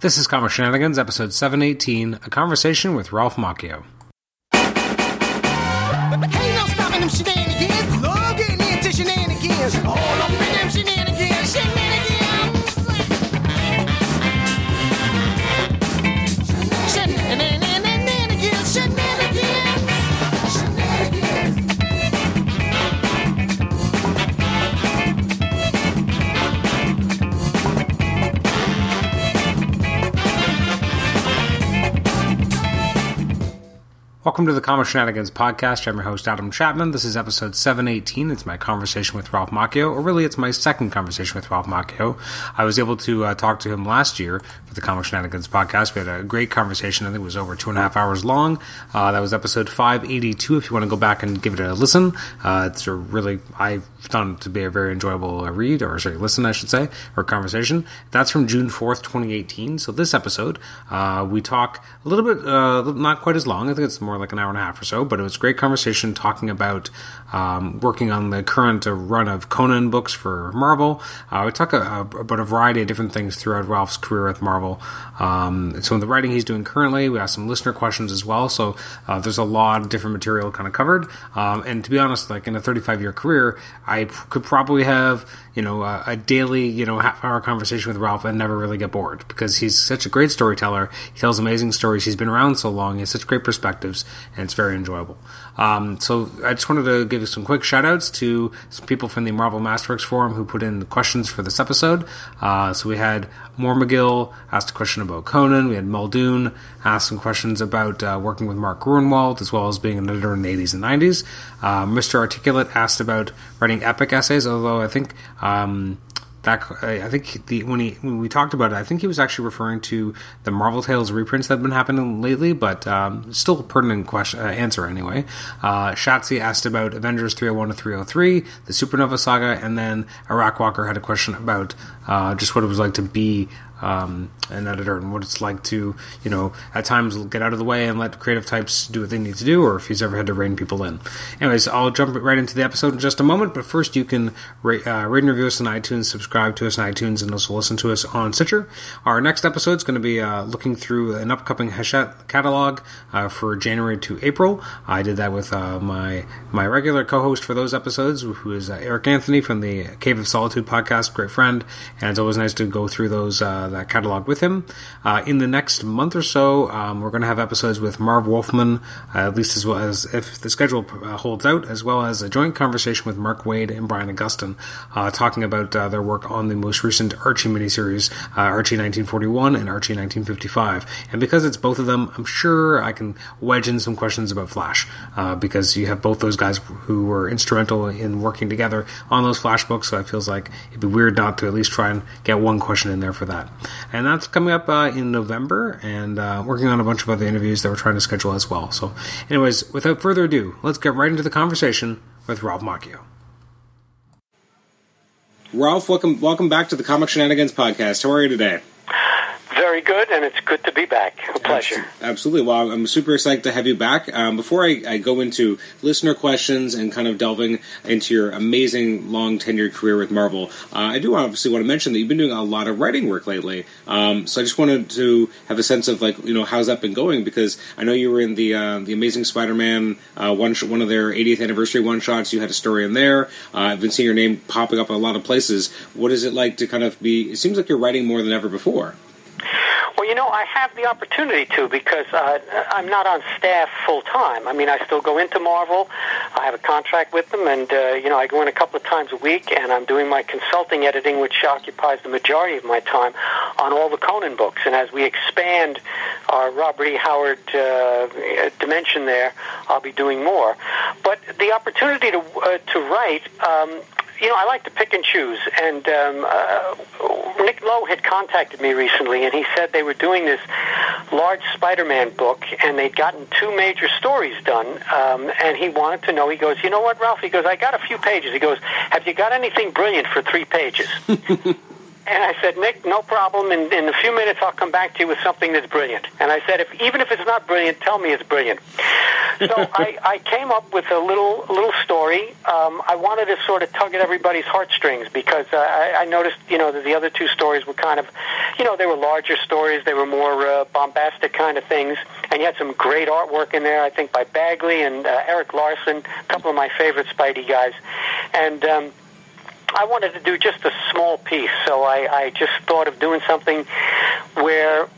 This is Comic Shenanigans, episode 718, a conversation with Ralph Macchio. Ain't no Welcome to the Comic Shenanigans podcast. I'm your host, Adam Chapman. This is episode 718. It's my conversation with Ralph Macchio, or really, it's my second conversation with Ralph Macchio. I was able to uh, talk to him last year the Comic Shenanigans podcast. We had a great conversation. I think it was over two and a half hours long. Uh, that was episode 582. If you want to go back and give it a listen, uh, it's a really, I found it to be a very enjoyable uh, read, or sorry, listen, I should say, or conversation. That's from June 4th, 2018. So this episode, uh, we talk a little bit, uh, not quite as long. I think it's more like an hour and a half or so, but it was a great conversation talking about um, working on the current uh, run of Conan books for Marvel. Uh, we talk a, about a variety of different things throughout Ralph's career with Marvel. Um, some of the writing he's doing currently. We asked some listener questions as well. So uh, there's a lot of different material kind of covered. Um, and to be honest, like in a 35 year career, I p- could probably have you know a, a daily you know half hour conversation with Ralph and never really get bored because he's such a great storyteller. He tells amazing stories. He's been around so long. He has such great perspectives, and it's very enjoyable. Um, so I just wanted to give some quick shout outs to some people from the Marvel Masterworks forum who put in questions for this episode. Uh, so we had Moore McGill asked a question about Conan. We had Muldoon ask some questions about uh, working with Mark Gruenwald as well as being an editor in the 80s and 90s. Uh, Mr. Articulate asked about writing epic essays, although I think. Um, back I think the when he when we talked about it, I think he was actually referring to the Marvel Tales reprints that have been happening lately, but um, still pertinent question uh, answer anyway. Uh, Shatsy asked about Avengers 301 to 303, the Supernova Saga, and then Iraq Walker had a question about uh, just what it was like to be um, an editor and what it's like to, you know, at times get out of the way and let creative types do what they need to do, or if he's ever had to rein people in. Anyways, I'll jump right into the episode in just a moment, but first you can rate, uh, rate and review us on iTunes, subscribe to us on iTunes, and also listen to us on Stitcher. Our next episode is going to be uh, looking through an upcoming Hachette catalog uh, for January to April. I did that with uh, my my regular co-host for those episodes, who is uh, Eric Anthony from the Cave of Solitude podcast, great friend, and it's always nice to go through those uh, that catalog with him. Uh, in the next month or so, um, we're going to have episodes with Marv Wolfman, uh, at least as well as if the schedule uh, holds out, as well as a joint conversation with Mark Waid and Brian Augustyn, uh, talking about uh, their work on the most recent Archie miniseries, Archie 1941 and Archie 1955. And because it's both of them, I'm sure I can wedge in some questions about Flash, because you have both those guys who were instrumental in working together on those Flash books. So it feels like it'd be weird not to at least try and get one question in there for that and that's coming up uh, in November, and uh, working on a bunch of other interviews that we're trying to schedule as well. So, anyways, without further ado, let's get right into the conversation with Ralph Macchio. Ralph, welcome welcome back to the Comic Shenanigans podcast. How are you today? Very good, and it's good to be back. A pleasure. Absolutely. Well, I'm super excited to have you back. Um, before I, I, go into listener questions and kind of delving into your amazing long tenured career with Marvel, uh, I do obviously want to mention that you've been doing a lot of writing work lately. Um, so I just wanted to have a sense of like you know how's that been going because I know you were in the uh, the Amazing Spider-Man uh, one sh- one of their 80th anniversary one shots. You had a story in there. Uh, I've been seeing your name popping up in a lot of places. What is it like to kind of be? It seems like you're writing more than ever before. Well, you know, I have the opportunity to because uh, I'm not on staff full time. I mean, I still go into Marvel. I have a contract with them, and uh, you know, I go in a couple of times a week, and I'm doing my consulting editing, which occupies the majority of my time on all the Conan books. And as we expand our Robert E. Howard uh, dimension there, I'll be doing more. But the opportunity to uh, to write. Um, you know, I like to pick and choose. And um, uh, Nick Lowe had contacted me recently, and he said they were doing this large Spider-Man book, and they'd gotten two major stories done. Um, and he wanted to know. He goes, "You know what, Ralph?" He goes, "I got a few pages." He goes, "Have you got anything brilliant for three pages?" And I said, Nick, no problem. In, in a few minutes, I'll come back to you with something that's brilliant. And I said, if, even if it's not brilliant, tell me it's brilliant. So I, I came up with a little little story. Um, I wanted to sort of tug at everybody's heartstrings because uh, I, I noticed, you know, that the other two stories were kind of, you know, they were larger stories. They were more uh, bombastic kind of things. And you had some great artwork in there, I think, by Bagley and uh, Erik Larsen, a couple of my favorite Spidey guys. And um, I wanted to do just a small piece, so I, I just thought of doing something where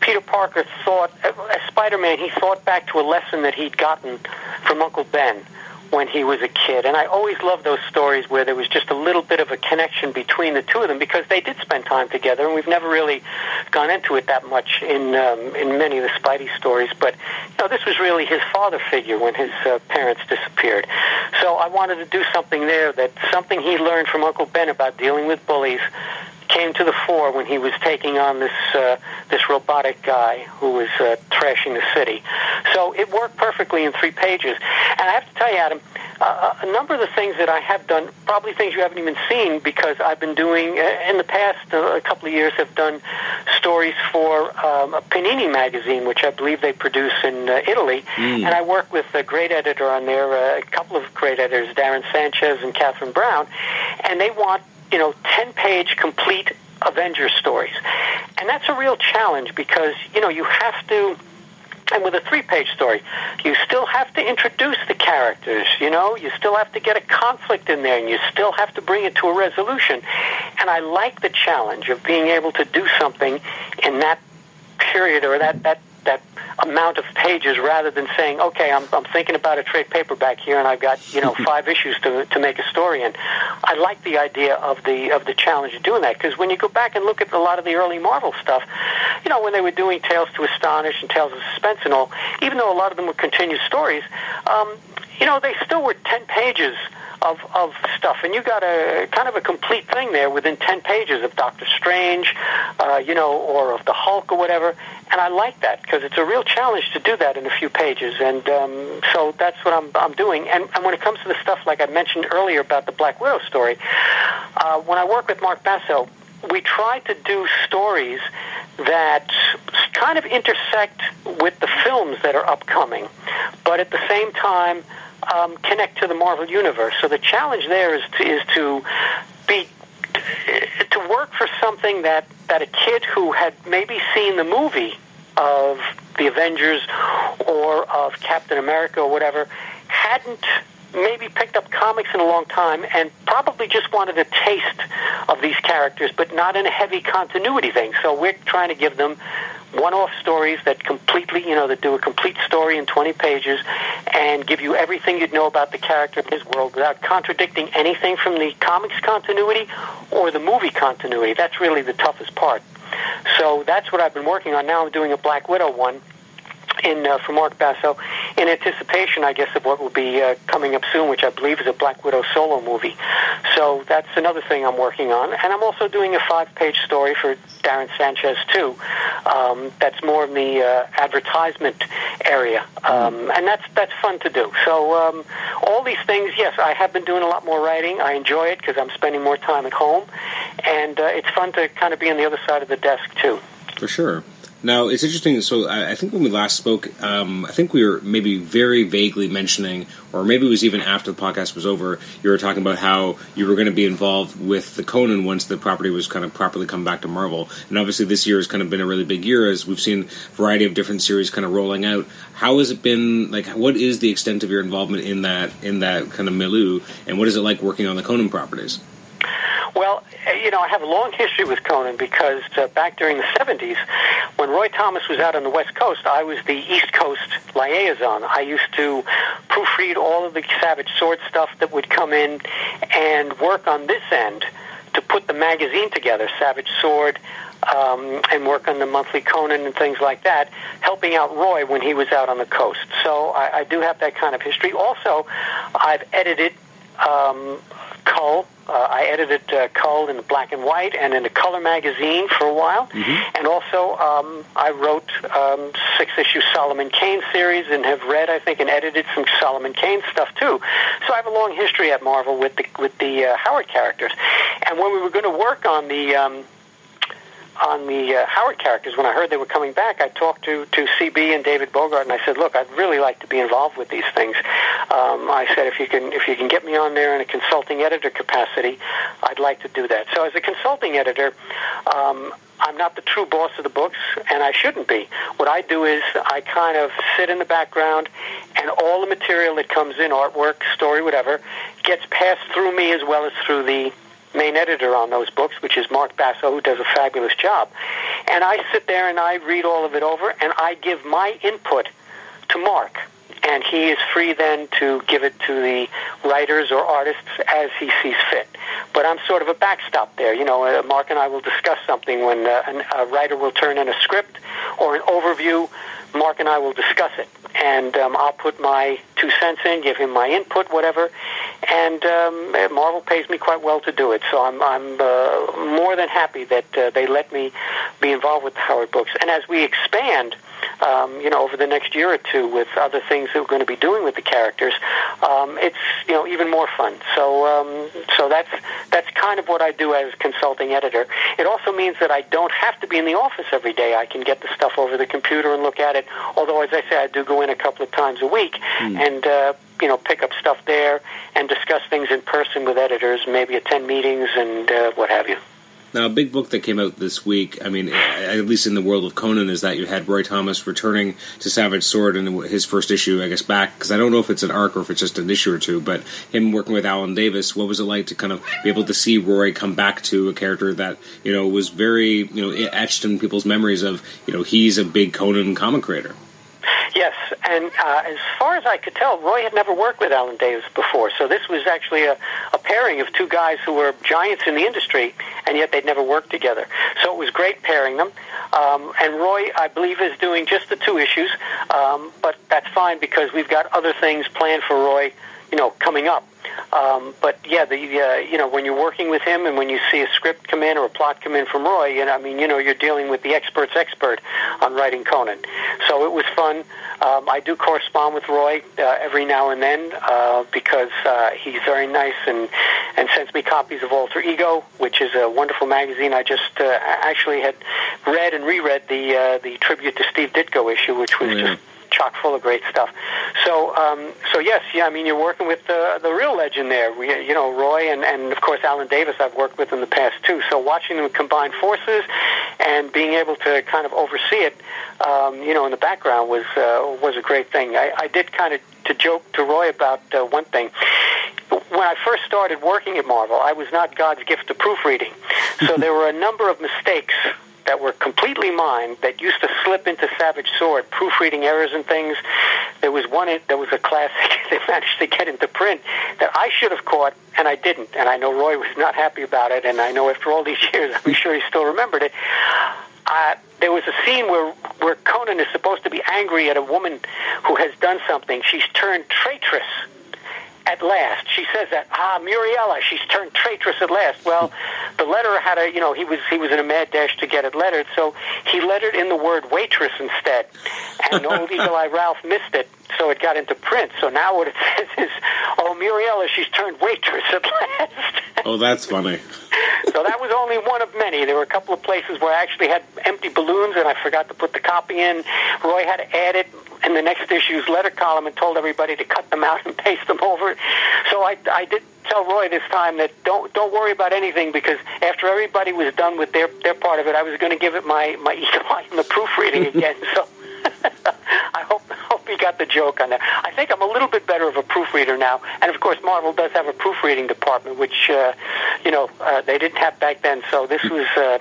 Peter Parker thought, as Spider-Man, he thought back to a lesson that he'd gotten from Uncle Ben when he was a kid. And I always loved those stories where there was just a little bit of a connection between the two of them because they did spend time together, and we've never really gone into it that much in um, in many of the Spidey stories. But you know, this was really his father figure when his uh, parents disappeared. So I wanted to do something there that something he learned from Uncle Ben about dealing with bullies came to the fore when he was taking on this uh, this robotic guy who was uh, trashing the city. So it worked perfectly in three pages. And I have to tell you, Adam, uh, a number of the things that I have done, probably things you haven't even seen, because I've been doing uh, in the past uh, a couple of years, have done stories for um, a Panini magazine, which I believe they produce in uh, Italy, Mm. and I work with a great editor on there, uh, a couple of great editors, Darren Sanchez and Catherine Brown, and they want you know, 10 page complete Avengers stories. And that's a real challenge because, you know, you have to, and with a three page story, you still have to introduce the characters, you know, you still have to get a conflict in there and you still have to bring it to a resolution. And I like the challenge of being able to do something in that period or that, that that amount of pages rather than saying, okay, I'm, I'm thinking about a trade paperback here and I've got, you know, five issues to, to make a story in. I like the idea of the, of the challenge of doing that because when you go back and look at a lot of the early Marvel stuff, you know, when they were doing Tales to Astonish and Tales of Suspense and all, even though a lot of them were continuous stories, um, you know, they still were 10 pages of, of stuff, and you got a kind of a complete thing there within ten pages of Doctor Strange, uh, you know, or of the Hulk or whatever. And I like that because it's a real challenge to do that in a few pages, and um, so that's what I'm I'm doing. And, and when it comes to the stuff like I mentioned earlier about the Black Widow story, uh, when I work with Mark Basso, we try to do stories that kind of intersect with the films that are upcoming, but at the same time um, connect to the Marvel universe. So the challenge there is to is to be to work for something that that a kid who had maybe seen the movie of the Avengers or of Captain America or whatever hadn't maybe picked up comics in a long time and probably just wanted a taste of these characters, but not in a heavy continuity thing. So we're trying to give them one-off stories that completely, you know, that do a complete story in 20 pages and give you everything you'd know about the character in his world without contradicting anything from the comics continuity or the movie continuity. That's really the toughest part. So that's what I've been working on. Now I'm doing a Black Widow one in uh, for Mark Basso in anticipation, I guess, of what will be uh, coming up soon, which I believe is a Black Widow solo movie. So that's another thing I'm working on, and I'm also doing a five-page story for Darren Sanchez too. Um, that's more in the uh, advertisement area, um, and that's that's fun to do. So um, all these things, yes, I have been doing a lot more writing. I enjoy it because I'm spending more time at home, and uh, it's fun to kind of be on the other side of the desk too. For sure. Now it's interesting. So I, I think when we last spoke, um, I think we were maybe very vaguely mentioning, or maybe it was even after the podcast was over. You were talking about how you were going to be involved with the Conan once the property was kind of properly come back to Marvel. And obviously, this year has kind of been a really big year as we've seen a variety of different series kind of rolling out. How has it been? Like, what is the extent of your involvement in that in that kind of milieu, and what is it like working on the Conan properties? Well, uh, you know, I have a long history with Conan because uh, back during the 70s, when Roy Thomas was out on the West Coast, I was the East Coast liaison. I used to proofread all of the Savage Sword stuff that would come in and work on this end to put the magazine together, Savage Sword, um, and work on the monthly Conan and things like that, helping out Roy when he was out on the coast. So I, I do have that kind of history. Also, I've edited um, Kull. Uh, I edited uh, Kull in black and white and in a color magazine for a while. And also, um, I wrote um, six issue Solomon Kane series and have read, I think, and edited some Solomon Kane stuff too. So I have a long history at Marvel with the with the uh, Howard characters. And when we were going to work on the um, on the uh, Howard characters, when I heard they were coming back, I talked to to CB and David Bogart, and I said, "Look, I'd really like to be involved with these things." Um, I said, "If you can, if you can get me on there in a consulting editor capacity, I'd like to do that." So, as a consulting editor. Um, I'm not the true boss of the books, and I shouldn't be. What I do is I kind of sit in the background, and all the material that comes in, artwork, story, whatever, gets passed through me as well as through the main editor on those books, which is Mark Basso, who does a fabulous job. And I sit there and I read all of it over, and I give my input to Mark. And he is free then to give it to the writers or artists as he sees fit. But I'm sort of a backstop there. You know, uh, Mark and I will discuss something when uh, a writer will turn in a script or an overview. Mark and I will discuss it, and um, I'll put my two cents in, give him my input, whatever. And um, Marvel pays me quite well to do it, so I'm I'm uh, more than happy that uh, they let me be involved with the Howard books. And as we expand, um, you know, over the next year or two with other things that we're going to be doing with the characters, um, it's you know even more fun. So um, so that's that's kind of what I do as consulting editor. It also means that I don't have to be in the office every day. I can get the stuff over the computer and look at it. Although, as I say, I do go in a couple of times a week Hmm. and. Uh, you know, pick up stuff there and discuss things in person with editors, maybe attend meetings and uh, what have you. Now, a big book that came out this week, I mean, at least in the world of Conan, is that you had Roy Thomas returning to Savage Sword in his first issue, I guess, back, because I don't know if it's an arc or if it's just an issue or two, but him working with Alan Davis, what was it like to kind of be able to see Roy come back to a character that, you know, was very, you know, etched in people's memories of, you know, he's a big Conan comic creator? Yes, and uh, as far as I could tell, Roy had never worked with Alan Davis before, so this was actually a, a pairing of two guys who were giants in the industry, and yet they'd never worked together. So it was great pairing them. Um, and Roy, I believe, is doing just the two issues, um, but that's fine because we've got other things planned for Roy, you know, coming up. Um, but yeah, the uh, you know when you're working with him and when you see a script come in or a plot come in from Roy, and I mean you know you're dealing with the expert's expert on writing Conan. So it was fun. Um, I do correspond with Roy uh, every now and then uh, because uh, he's very nice and and sends me copies of Alter Ego, which is a wonderful magazine. I just uh, actually had read and reread the uh, the tribute to Steve Ditko issue, which was Oh, yeah. just chock full of great stuff. So, um, so yes, yeah, I mean, you're working with the the real legend there. We, you know, Roy and and of course Alan Davis. I've worked with in the past too. So watching them combine forces and being able to kind of oversee it, um, you know, in the background was uh, was a great thing. I, I did kind of to joke to Roy about uh, one thing. When I first started working at Marvel, I was not God's gift to proofreading, so there were a number of mistakes that were completely mine that used to slip into Savage Sword, proofreading errors and things. There was one that was a classic that managed to get into print that I should have caught and I didn't. And I know Roy was not happy about it, and I know after all these years, I'm sure he still remembered it. Uh, there was a scene where where Conan is supposed to be angry at a woman who has done something. She's turned traitress at last. She says that, ah, Muriela, she's turned traitress at last. Well, the letterer had a, you know, he was he was in a mad dash to get it lettered, so he lettered in the word waitress instead. And old Eagle Eye Ralph missed it, so it got into print. So now what it says is, oh, Muriela, she's turned waitress at last. Oh, that's funny. so that was only one of many. There were a couple of places where I actually had empty balloons and I forgot to put the copy in. Roy had to add it in the next issue's letter column and told everybody to cut them out and paste them over. So I, I did tell Roy this time that don't don't worry about anything because after everybody was done with their their part of it, I was going to give it my my eagle eye in the proofreading again. So. I hope hope you got the joke on that. I think I'm a little bit better of a proofreader now, and of course Marvel does have a proofreading department, which uh, you know uh, they didn't have back then. So this was uh,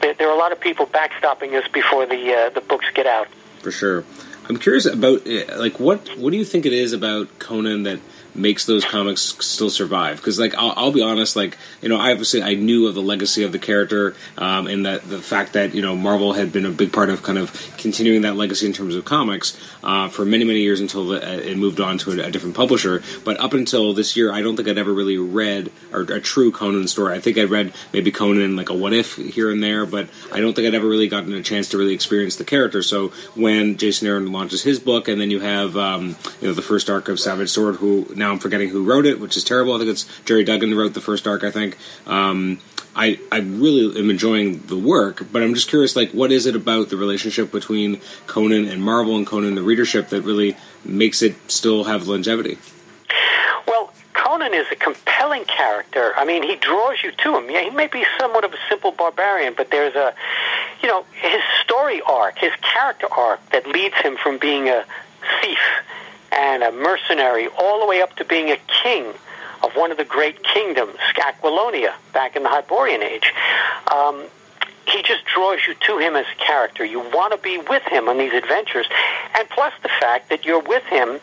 there, there are a lot of people backstopping us before the uh, the books get out. For sure. I'm curious about uh, like what what do you think it is about Conan that makes those comics still survive? Because like I'll, I'll be honest, like you know, I obviously I knew of the legacy of the character um, and that the fact that you know Marvel had been a big part of kind of continuing that legacy in terms of comics uh, for many many years until the, uh, it moved on to a, a different publisher. But up until this year, I don't think I'd ever really read or, a true Conan story. I think I read maybe Conan like a what if here and there, but I don't think I'd ever really gotten a chance to really experience the character. So when Jason Aaron launches his book, and then you have um, you know the first arc of Savage Sword, who now I'm forgetting who wrote it, which is terrible. I think it's Gerry Duggan who wrote the first arc. I think. Um, I I really am enjoying the work, but I'm just curious, like, what is it about the relationship between Conan and Marvel and Conan the readership that really makes it still have longevity? Well, Conan is a compelling character. I mean, he draws you to him. Yeah, he may be somewhat of a simple barbarian, but there's a, you know, his story arc, his character arc that leads him from being a thief and a mercenary all the way up to being a king of one of the great kingdoms, Aquilonia, back in the Hyborian Age. Um, he just draws you to him as a character. You want to be with him on these adventures. And plus the fact that you're with him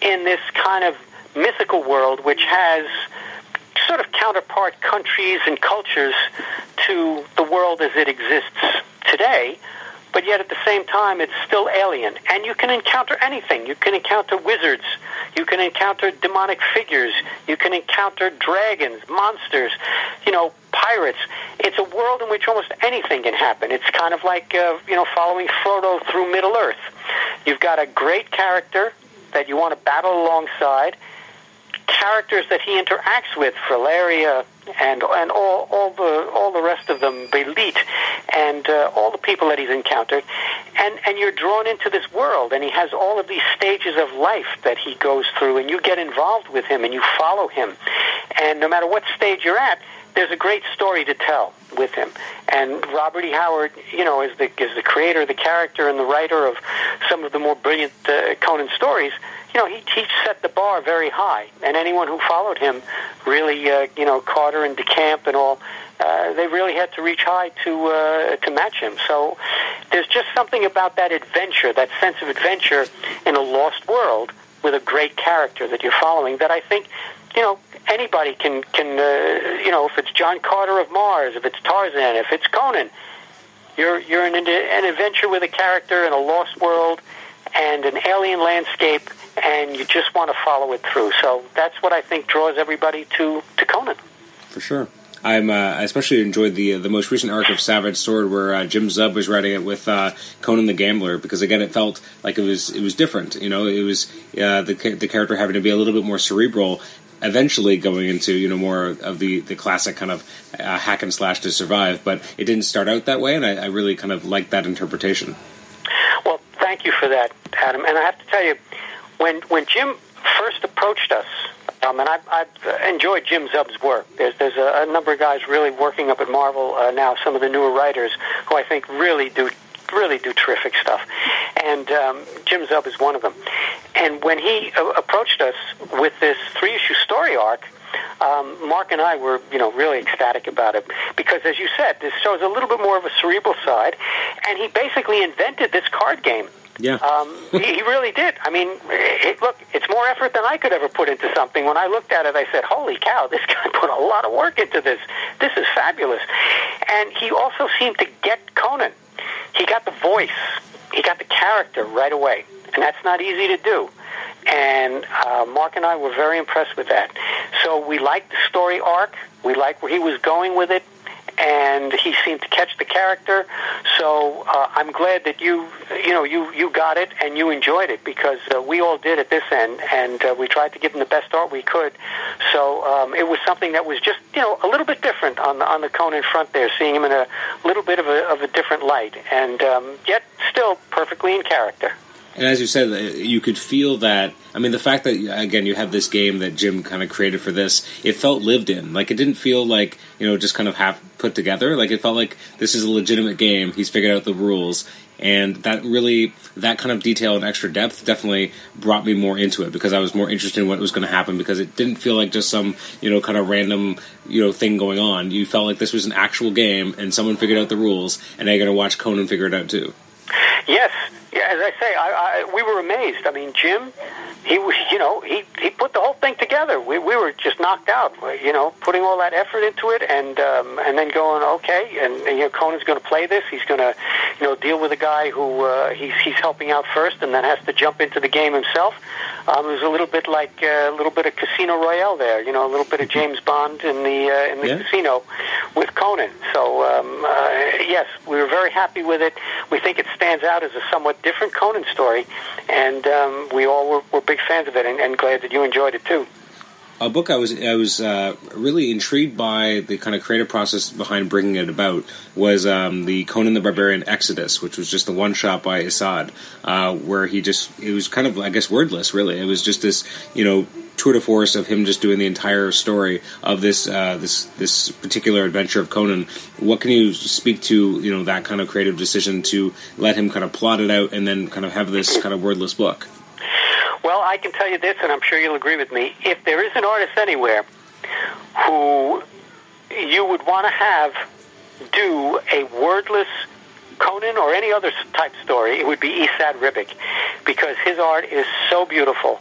in this kind of mythical world which has sort of counterpart countries and cultures to the world as it exists today, but yet at the same time it's still alien. And you can encounter anything. You can encounter wizards. You can encounter demonic figures. You can encounter dragons, monsters, you know, pirates. It's a world in which almost anything can happen. It's kind of like, uh, you know, following Frodo through Middle Earth. You've got a great character that you want to battle alongside characters that he interacts with, Valeria and and all all the all the rest of them, Belit, and uh, all the people that he's encountered, and and you're drawn into this world, and he has all of these stages of life that he goes through, and you get involved with him, and you follow him, and no matter what stage you're at, there's a great story to tell with him. And Robert E. Howard, you know, is the is the creator, the character, and the writer of some of the more brilliant uh, Conan stories you know, he, he set the bar very high, and anyone who followed him really, uh, you know, Carter and DeCamp and all, uh, they really had to reach high to uh, to match him. So there's just something about that adventure, that sense of adventure in a lost world with a great character that you're following that I think, you know, anybody can can uh, you know, if it's John Carter of Mars, if it's Tarzan, if it's Conan, you're you're in an, an adventure with a character in a lost world and an alien landscape and you just want to follow it through. So that's what I think draws everybody to, to Conan. For sure. I'm, uh, I especially enjoyed the uh, the most recent arc of Savage Sword, where uh, Jim Zub was writing it with uh, Conan the Gambler, because again, it felt like it was it was different. You know, it was uh, the the character having to be a little bit more cerebral. Eventually, going into you know more of the the classic kind of uh, hack and slash to survive, but it didn't start out that way, and I, I really kind of liked that interpretation. Well, thank you for that, Adam. And I have to tell you, when when Jim first approached us, um, and I've, I've enjoyed Jim Zub's work. There's there's a, a number of guys really working up at Marvel uh, now. Some of the newer writers who I think really do really do terrific stuff, and um, Jim Zub is one of them. And when he uh, approached us with this three issue story arc. Um, Mark and I were, you know, really ecstatic about it because, as you said, this shows a little bit more of a cerebral side, and he basically invented this card game yeah. um, he, he really did. I mean, it, look, it's more effort than I could ever put into something. When I looked at it, I said, "Holy cow! This guy put a lot of work into this. This is fabulous." And he also seemed to get Conan. He got the voice. He got the character right away, and that's not easy to do. And uh, Mark and I were very impressed with that. So we liked the story arc. We liked where he was going with it and he seemed to catch the character. So uh, I'm glad that you, you know, you you got it and you enjoyed it because uh, we all did at this end, and uh, we tried to give him the best art we could. So um, it was something that was just, you know, a little bit different on the on the Conan front there, seeing him in a little bit of a of a different light, and um, yet still perfectly in character. And as you said, you could feel that. I mean, the fact that again you have this game that Jim kind of created for this, it felt lived in. Like it didn't feel like you know just kind of half put together. Like it felt like this is a legitimate game. He's figured out the rules, and that really that kind of detail and extra depth definitely brought me more into it because I was more interested in what was going to happen because it didn't feel like just some you know kind of random you know thing going on. You felt like this was an actual game and someone figured out the rules, and they're going to watch Conan figure it out too. Yes, yeah, as I say, I, I, we were amazed. I mean, Jim, he was, you know, he he put the whole thing together. We we were just knocked out. You know, putting all that effort into it, and um, and then going, okay, and, and you know, Conan's going to play this. He's going to, you know, deal with a guy who uh, he's he's helping out first, and then has to jump into the game himself. Um, it was a little bit like uh, a little bit of Casino Royale there. You know, a little bit of James Bond in the uh, in the Yeah. casino with Conan. So um, uh, yes, we were very happy with it. We think it stands out as a somewhat different Conan story, and um, we all were, were big fans of it, and, and glad that you enjoyed it too. a book I was I was uh, really intrigued by the kind of creative process behind bringing it about was um, the Conan the Barbarian Exodus, which was just the one shot by Esad, uh, where he just it was kind of I guess wordless really. It was just this you know tour de force of him just doing the entire story of this uh, this this particular adventure of Conan. What can you speak to you know that kind of creative decision to let him kind of plot it out and then kind of have this kind of wordless book? Well, I can tell you this, and I'm sure you'll agree with me. If there is an artist anywhere who you would want to have do a wordless Conan or any other type story, it would be Esad Ribic, because his art is so beautiful,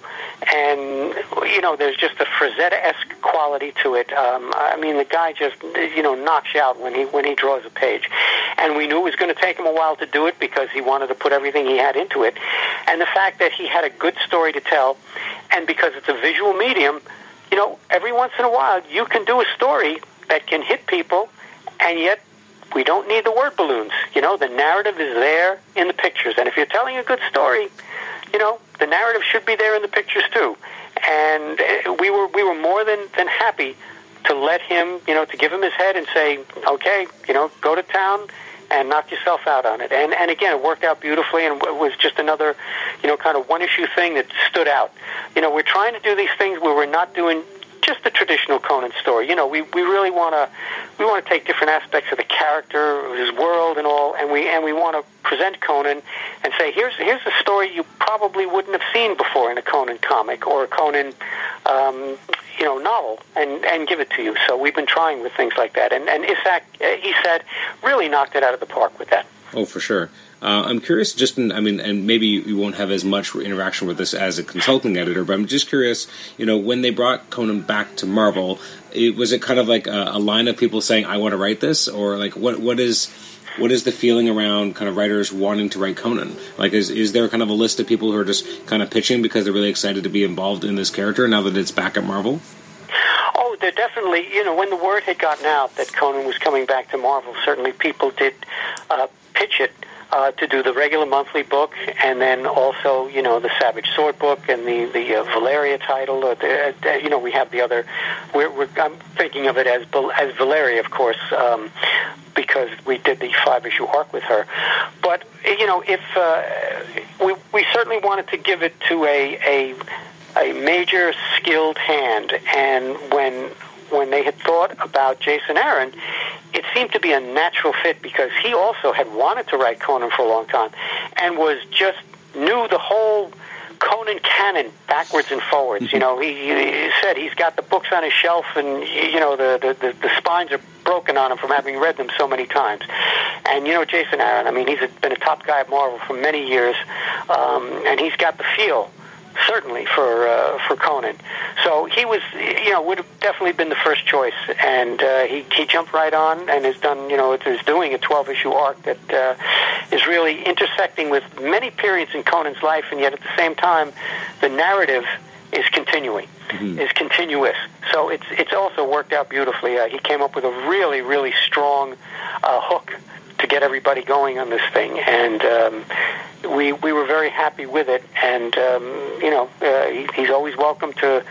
and you know, there's just a Frazetta-esque quality to it. Um, I mean, the guy just you know knocks out when he when he draws a page, and we knew it was going to take him a while to do it because he wanted to put everything he had into it, and the fact that he had a good story to tell, and because it's a visual medium, you know, every once in a while you can do a story that can hit people, and yet we don't need the word balloons. You know, the narrative is there in the pictures. And if you're telling a good story, you know, the narrative should be there in the pictures too. And uh, we were we were more than than happy to let him, you know, to give him his head and say, okay, you know, go to town and knock yourself out on it. And and again, it worked out beautifully, and it was just another, you know, kind of one issue thing that stood out. You know, we're trying to do these things where we're not doing just the traditional Conan story. You know, we, we really want to we want to take different aspects of the character, his world, and all, and we and we want to present Conan and say here's here's a story you probably wouldn't have seen before in a Conan comic or a Conan um, you know novel, and and give it to you. So we've been trying with things like that, and and Esad uh, he said really knocked it out of the park with that. Oh, for sure. Uh, I'm curious, just in, I mean, and maybe you won't have as much interaction with this as a consulting editor, but I'm just curious, you know, when they brought Conan back to Marvel, it, was it kind of like a, a line of people saying, "I want to write this," or like what what is what is the feeling around kind of writers wanting to write Conan? Like, is is there kind of a list of people who are just kind of pitching because they're really excited to be involved in this character now that it's back at Marvel? Oh, there definitely, you know, when the word had gotten out that Conan was coming back to Marvel, certainly people did uh, pitch it uh, to do the regular monthly book, and then also, you know, the Savage Sword book and the the uh, Valeria title. Or the, uh, you know, we have the other. We're, we're, I'm thinking of it as as Valeria, of course, um, because we did the five issue arc with her. But you know, if uh, we we certainly wanted to give it to a a a major skilled hand, and when when they had thought about Jason Aaron, it seemed to be a natural fit because he also had wanted to write Conan for a long time and was just knew the whole Conan canon backwards and forwards. You know, he, he said he's got the books on his shelf, and you know the, the the the spines are broken on him from having read them so many times. And you know, Jason Aaron. I mean, he's been a top guy at Marvel for many years, um, and he's got the feel certainly for uh, for Conan. So he was, you know, would have definitely been the first choice, and uh, he he jumped right on and has done, you know, is doing a 12 issue arc that uh, is really intersecting with many periods in Conan's life, and yet at the same time, the narrative is continuing, mm-hmm. is continuous. So it's it's also worked out beautifully. Uh, he came up with a really really strong uh, hook to get everybody going on this thing, and um, we we were very happy with it. And um, you know, uh, he, he's always welcome to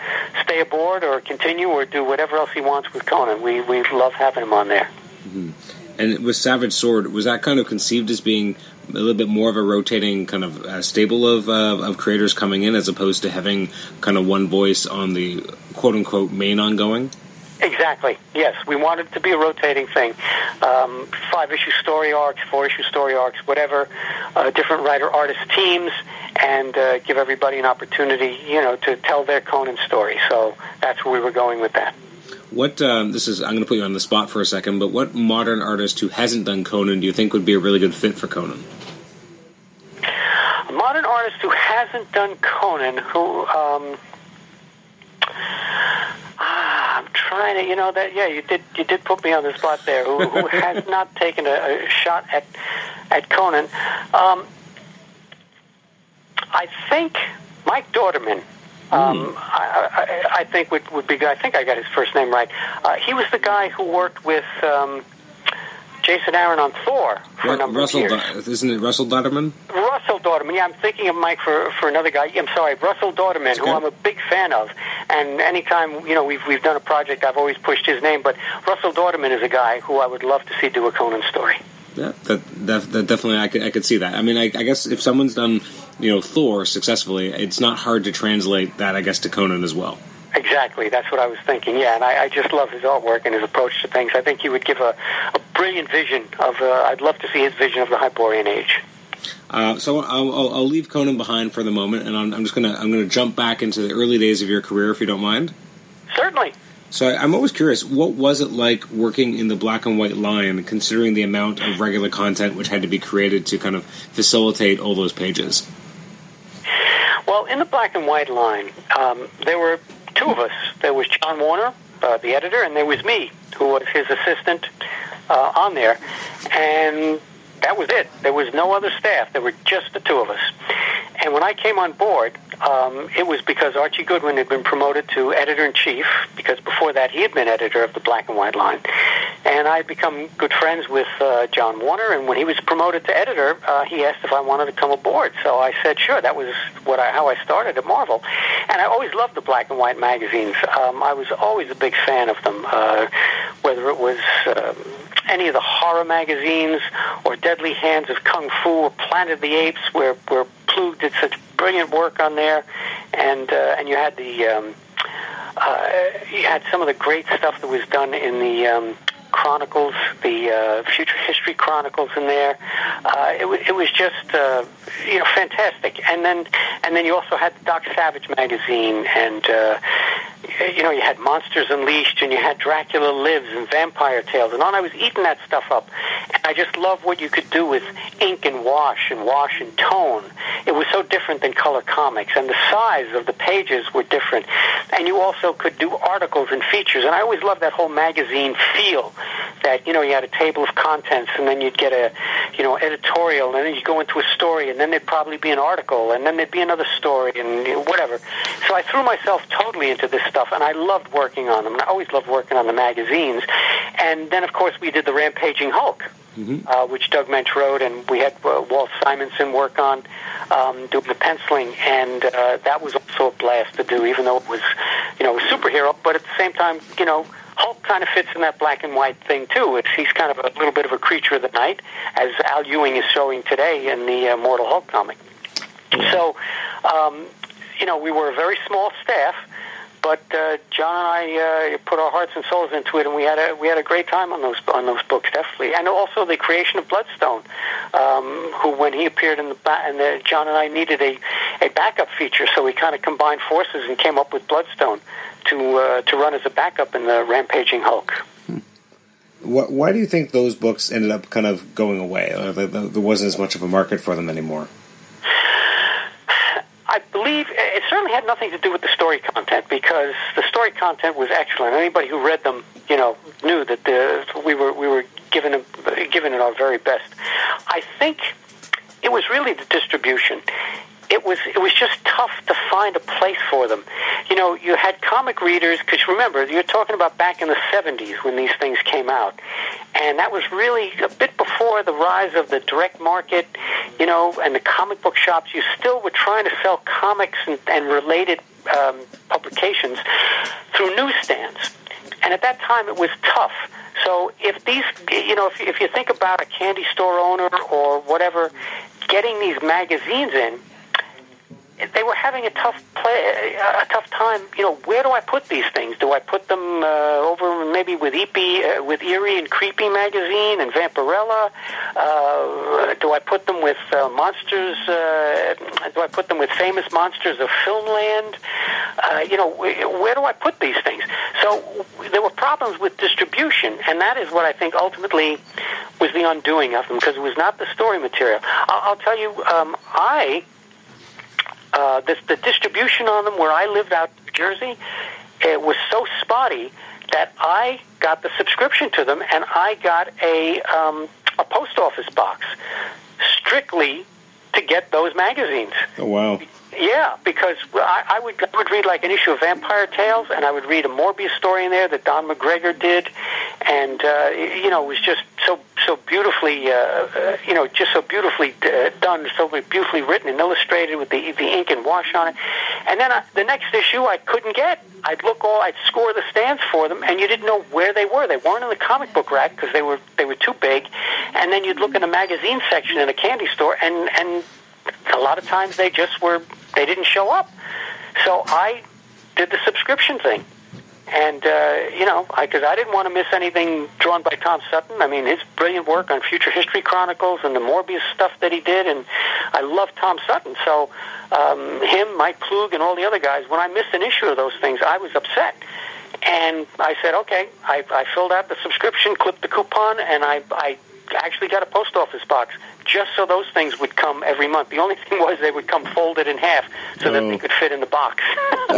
stay aboard or continue or do whatever else he wants with Conan. We we love having him on there. Mm-hmm. And with Savage Sword, was that kind of conceived as being a little bit more of a rotating kind of uh, stable of uh, of creators coming in, as opposed to having kind of one voice on the quote unquote main ongoing? Exactly. Yes, we want it to be a rotating thing. Um, five issue story arcs, four issue story arcs, whatever. Uh, different writer artist teams, and uh, give everybody an opportunity, you know, to tell their Conan story. So that's where we were going with that. What um, this is? I'm going to put you on the spot for a second, but what modern artist who hasn't done Conan do you think would be a really good fit for Conan? A modern artist who hasn't done Conan, who. Um, Ah, I'm trying to, you know that. Yeah, you did. You did put me on the spot there. Who, who has not taken a, a, shot at at Conan? Um, I think Mike Dauterman. Um, mm. I, I, I think would would be. I think I got his first name right. Uh, he was the guy who worked with. Um, Jason Aaron on Thor for Ru- a number Russell of years. Do- isn't it Russell Dauterman? Russell Dauterman. Yeah, I'm thinking of Mike for, for another guy. I'm sorry, Russell Dauterman, who I'm a big fan of. And anytime you know we've we've done a project, I've always pushed his name. But Russell Dauterman is a guy who I would love to see do a Conan story. Yeah, that, that, that definitely I could I could see that. I mean, I, I guess if someone's done you know Thor successfully, it's not hard to translate that I guess to Conan as well. Exactly, that's what I was thinking. Yeah, and I, I just love his artwork and his approach to things. I think he would give a, a brilliant vision of. Uh, I'd love to see his vision of the Hyborian Age. Uh, so I'll, I'll, I'll leave Conan behind for the moment, and I'm, I'm just gonna I'm gonna jump back into the early days of your career, if you don't mind. Certainly. So I, I'm always curious, what was it like working in the black and white line, considering the amount of regular content which had to be created to kind of facilitate all those pages? Well, in the black and white line, um, there were two of us. There was John Warner, uh, the editor, and there was me, who was his assistant uh, on there. And that was it. There was no other staff. There were just the two of us. And when I came on board, um, it was because Archie Goodwin had been promoted to editor in chief, because before that he had been editor of the Black and White line. And I had become good friends with uh, John Warner, and when he was promoted to editor, uh, he asked if I wanted to come aboard. So I said, sure. That was what I, how I started at Marvel. And I always loved the black and white magazines. Um, I was always a big fan of them, uh, whether it was. Um, any of the horror magazines or Deadly Hands of Kung Fu or Planet of the Apes, where where Ploog did such brilliant work on there, and uh, and you had the um, uh, you had some of the great stuff that was done in the um, Chronicles, the uh, Future History Chronicles in there. Uh, it, w- it was just uh, you know fantastic, and then and then you also had the Doc Savage magazine, and uh, you know you had Monsters Unleashed, and you had Dracula Lives and Vampire Tales, and on. I was eating that stuff up, I just love what you could do with ink and wash and wash and tone. It was so different than color comics, and the size of the pages were different, and you also could do articles and features, and I always loved that whole magazine feel. That you know you had a table of contents, and then you'd get a you know editorial, and then you go into a story, and then there'd probably be an article, and then there'd be another story, and you know, whatever. So I threw myself totally into this stuff, and I loved working on them. And I always loved working on the magazines, and then of course we did the Rampaging Hulk, uh, which Doug Moench wrote, and we had uh, Walt Simonson work on um, doing the penciling, and uh, that was also a blast to do, even though it was, you know, a superhero, but at the same time, you know, Hulk kind of fits in that black and white thing too. It's, he's kind of a little bit of a creature of the night, as Al Ewing is showing today in the uh, Immortal Hulk comic. So, um, you know, we were a very small staff, but uh, John and I uh, put our hearts and souls into it, and we had a we had a great time on those on those books, definitely. And also the creation of Bloodstone, um, who when he appeared in the ba- and the, John and I needed a a backup feature, so we kind of combined forces and came up with Bloodstone to uh, to run as a backup in the Rampaging Hulk. Why, why do you think those books ended up kind of going away? There wasn't as much of a market for them anymore. I believe it certainly had nothing to do with the story content because the story content was excellent. Anybody who read them, you know, knew that the, we were we were given given it our very best. I think it was really the distribution. It was it was just tough to find a place for them. You know, you had comic readers because remember you're talking about back in the '70s when these things came out, and that was really a bit before the rise of the direct market. You know, and the comic book shops. You still were trying to sell comics and, and related um, publications through newsstands, and at that time it was tough. So if these, you know, if, if you think about a candy store owner or whatever, getting these magazines in, they were having a tough play, a tough time. You know, where do I put these things? Do I put them uh, over maybe with Eepy, uh, with Eerie and Creepy magazine and Vampirella? Uh, do I put them with uh, monsters? Uh, do I put them with famous monsters of Filmland? Uh, you know, where do I put these things? So there were problems with distribution, and that is what I think ultimately was the undoing of them because it was not the story material. I'll, I'll tell you, um, I uh, the, the distribution on them where I lived out in New Jersey, it was so spotty that I got the subscription to them, and I got a um, a post office box strictly to get those magazines. Oh wow! Yeah, because I, I would I would read like an issue of Vampire Tales, and I would read a Morbius story in there that Don McGregor did, and uh, you know, it was just so so beautifully, uh, uh, you know, just so beautifully uh, done, so beautifully written and illustrated with the the ink and wash on it. And then I, the next issue I couldn't get. I'd look all, I'd score the stands for them, and you didn't know where they were. They weren't in the comic book rack because they were they were too big. And then you'd look in the magazine section in a candy store, and and a lot of times they just were they didn't show up. So I did the subscription thing. And, uh, you know, because I, I didn't want to miss anything drawn by Tom Sutton. I mean, his brilliant work on Future History Chronicles and the Morbius stuff that he did. And I love Tom Sutton. So um, him, Mike Ploog, and all the other guys, when I missed an issue of those things, I was upset. And I said, okay, I, I filled out the subscription, clipped the coupon, and I, I actually got a post office box just so those things would come every month. The only thing was they would come folded in half so that they Oh. could fit in the box. so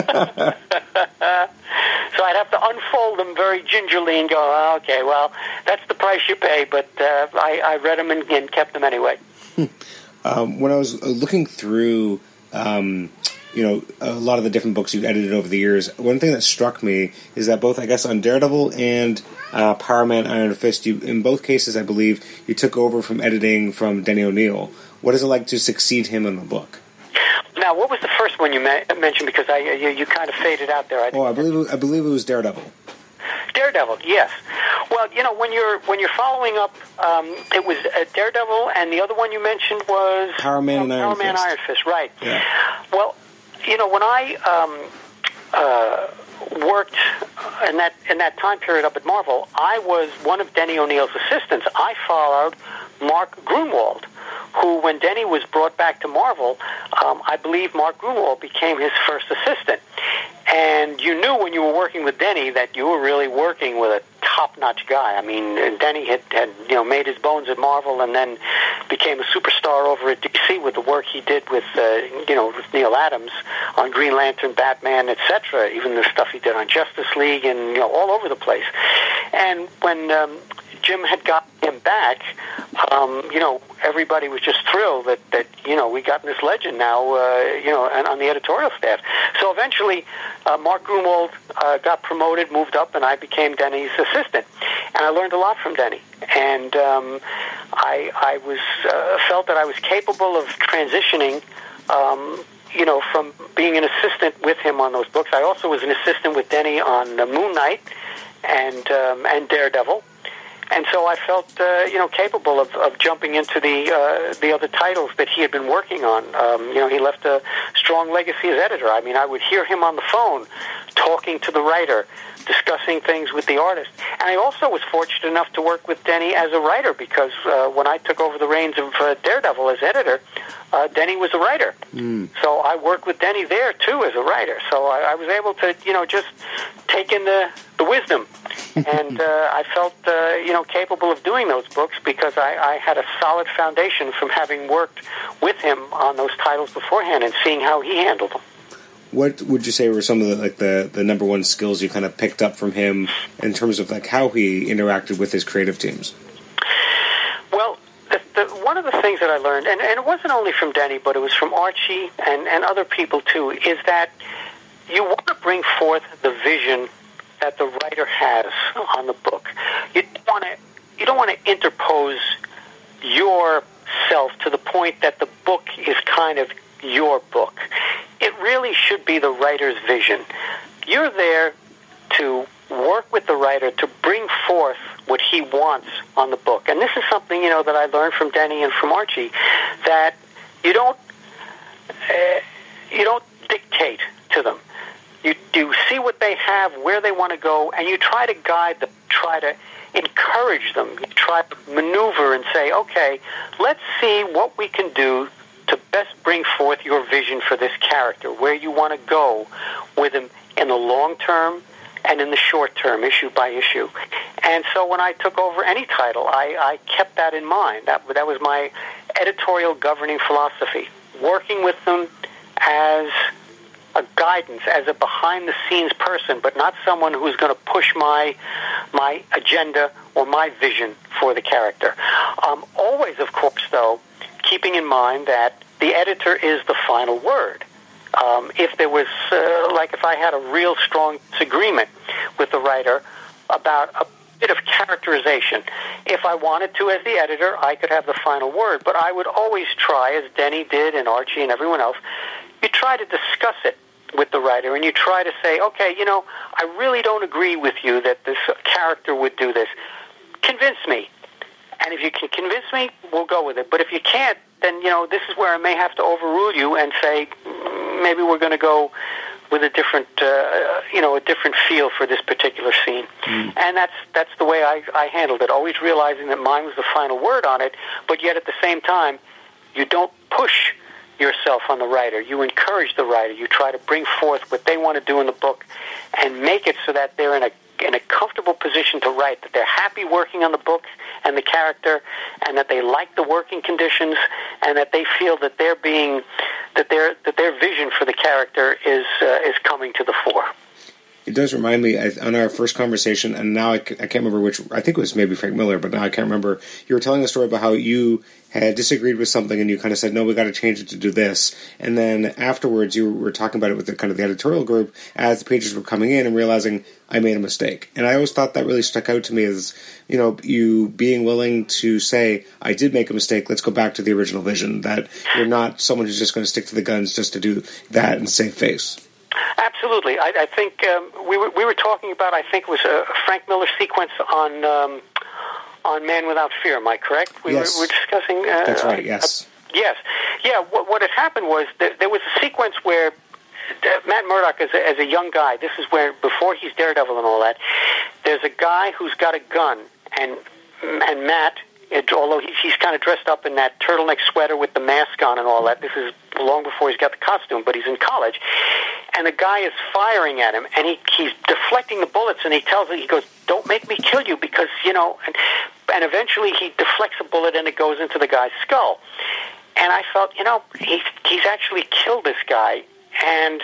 I'd have to unfold them very gingerly and go, oh, okay, well, that's the price you pay, but uh, I, I read them and, and kept them anyway. Um, when I was uh, looking through, um, you know, a lot of the different books you've edited over the years, one thing that struck me is that both, I guess, on Daredevil and uh, Power Man Iron Fist, you in both cases, I believe, you took over from editing from Denny O'Neil. What is it like to succeed him in the book? Now, what was the first one you ma- mentioned? Because I you, you kind of faded out there. I Oh, I believe I believe it was Daredevil. Daredevil, yes. Well, you know when you're when you're following up, um, it was uh, Daredevil, and the other one you mentioned was Power Man and Iron Power Man Fist. Iron Fist, right? Yeah. Well, you know when I um, uh, worked in that in that time period up at Marvel, I was one of Denny O'Neil's assistants. I followed Mark Gruenwald, who, when Denny was brought back to Marvel, um, I believe Mark Gruenwald became his first assistant. And you knew when you were working with Denny that you were really working with a top-notch guy. I mean, Denny had, had you know made his bones at Marvel, and then became a superstar over at DC with the work he did with uh, you know with Neal Adams on Green Lantern, Batman, etc. Even the stuff he did on Justice League, and you know all over the place. And when um, Jim had got him back, um, you know, everybody was just thrilled that, that you know, we got this legend now, uh, you know, and on the editorial staff. So eventually, uh, Mark Gruenwald uh, got promoted, moved up, and I became Denny's assistant. And I learned a lot from Denny. And um, I, I was uh, felt that I was capable of transitioning um, you know, from being an assistant with him on those books. I also was an assistant with Denny on uh, Moon Knight and um, and Daredevil, and so I felt uh, you know capable of, of jumping into the uh, the other titles that he had been working on. Um, you know, he left a strong legacy as editor. I mean, I would hear him on the phone talking to the writer. Discussing things with the artist, and I also was fortunate enough to work with Denny as a writer because uh, when I took over the reins of uh, Daredevil as editor, uh, Denny was a writer. So I worked with Denny there too as a writer. So I, I was able to, you know, just take in the the wisdom, and uh, I felt, uh, you know, capable of doing those books because I, I had a solid foundation from having worked with him on those titles beforehand and seeing how he handled them. What would you say were some of the like the, the number one skills you kind of picked up from him in terms of like how he interacted with his creative teams? Well, the, the, one of the things that I learned, and, and it wasn't only from Denny, but it was from Archie and, and other people too, is that you want to bring forth the vision that the writer has on the book. You want to you don't want to interpose yourself to the point that the book is kind of your book. It really should be the writer's vision. You're there to work with the writer to bring forth what he wants on the book. And this is something, you know, that I learned from Denny and from Archie that you don't uh, you don't dictate to them. You you see what they have, where they want to go, and you try to guide them, try to encourage them. You try to maneuver and say, "Okay, let's see what we can do best bring forth your vision for this character, where you want to go with him in the long term and in the short term, issue by issue. And so when I took over any title, I, I kept that in mind. That, that was my editorial governing philosophy, working with them as a guidance, as a behind the scenes person, but not someone who's going to push my my agenda or my vision for the character. Um, always, of course, though, keeping in mind that the editor is the final word. Um, if there was, uh, like, if I had a real strong disagreement with the writer about a bit of characterization. If I wanted to, as the editor, I could have the final word, but I would always try, as Denny did and Archie and everyone else, you try to discuss it with the writer and you try to say, okay, you know, I really don't agree with you that this character would do this. Convince me. And if you can convince me, we'll go with it. But if you can't, then, you know, this is where I may have to overrule you and say, "Mm, maybe we're going to go with a different, uh, you know, a different feel for this particular scene. And that's that's the way I, I handled it. Always realizing that mine was the final word on it, but yet at the same time, you don't push yourself on the writer. You encourage the writer. You try to bring forth what they want to do in the book, and make it so that they're in a in a comfortable position to write. That they're happy working on the book and the character, and that they like the working conditions, and that they feel that they're being that their that their vision for the character is uh, is coming to the fore. It does remind me on our first conversation, and now I can't remember which. I think it was maybe Frank Miller, but now I can't remember. You were telling a story about how you had disagreed with something, and you kind of said, "No, we got to change it to do this." And then afterwards, you were talking about it with the kind of the editorial group as the pages were coming in, and realizing I made a mistake. And I always thought that really stuck out to me as you know you being willing to say, "I did make a mistake. Let's go back to the original vision." That you're not someone who's just going to stick to the guns just to do that and save face. Absolutely, I, I think um, we were we were talking about. I think it was a Frank Miller sequence on um, on Man Without Fear. Am I correct? We Yes. were, were discussing. Uh, That's right. uh, Yes. Yes. Yeah, what, what had happened was there was a sequence where Uh, Matt Murdock, as a, as a young guy, this is where, before he's Daredevil and all that, there's a guy who's got a gun, and and Matt, it, although he's, he's kind of dressed up in that turtleneck sweater with the mask on and all that, this is long before he's got the costume, but he's in college, and the guy is firing at him, and he, he's deflecting the bullets, and he tells him, he goes, don't make me kill you, because, you know, and, and eventually he deflects a bullet, and it goes into the guy's skull. And I felt, you know, he's, he's actually killed this guy. And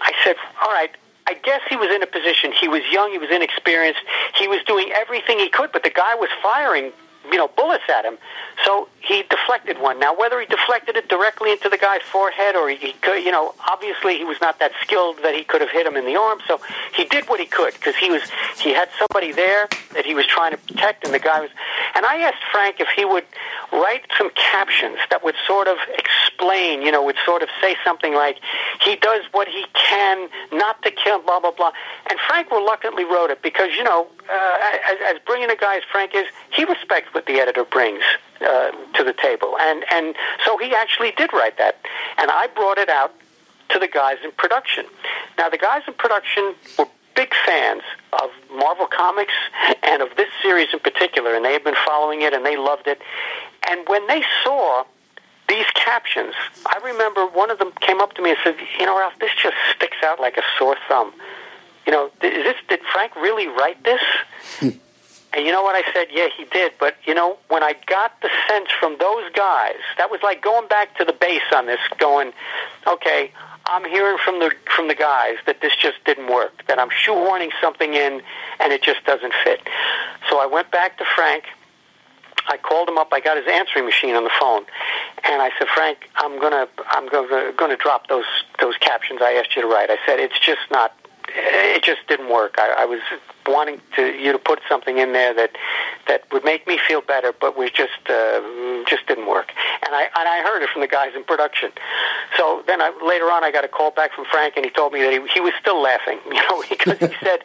I said, all right, I guess he was in a position. He was young, he was inexperienced, he was doing everything he could, but the guy was firing, you know, bullets at him. So he deflected one. Now, whether he deflected it directly into the guy's forehead or he could, you know, obviously he was not that skilled that he could have hit him in the arm. So he did what he could because he was he had somebody there that he was trying to protect, and the guy was. And I asked Frank if he would write some captions that would sort of explain, you know, would sort of say something like, "He does what he can not to kill," blah blah blah. And Frank reluctantly wrote it because, you know, uh, as, as brilliant a guy as Frank is, he respects what the editor brings uh, to the table, and and so he actually did write that, and I brought it out to the guys in production. Now, the guys in production were big fans of Marvel Comics and of this series in particular, and they had been following it and they loved it. And when they saw these captions, I remember one of them came up to me and said, "You know, Ralph, this just sticks out like a sore thumb. You know, is this did Frank really write this?" Hmm. And you know what I said? Yeah, he did. But you know, when I got the sense from those guys, that was like going back to the base on this, going, okay, I'm hearing from the from the guys that this just didn't work, that I'm shoehorning something in, and it just doesn't fit. So I went back to Frank. I called him up. I got his answering machine on the phone, and I said, "Frank, I'm gonna, I'm gonna, gonna drop those those captions I asked you to write." I said, "It's just not, it just didn't work. I, I was wanting to you to put something in there that that would make me feel better, but was just uh, just didn't work." And I and I heard it from the guys in production. So then I, later on, I got a call back from Frank, and he told me that he he was still laughing, you know, because he said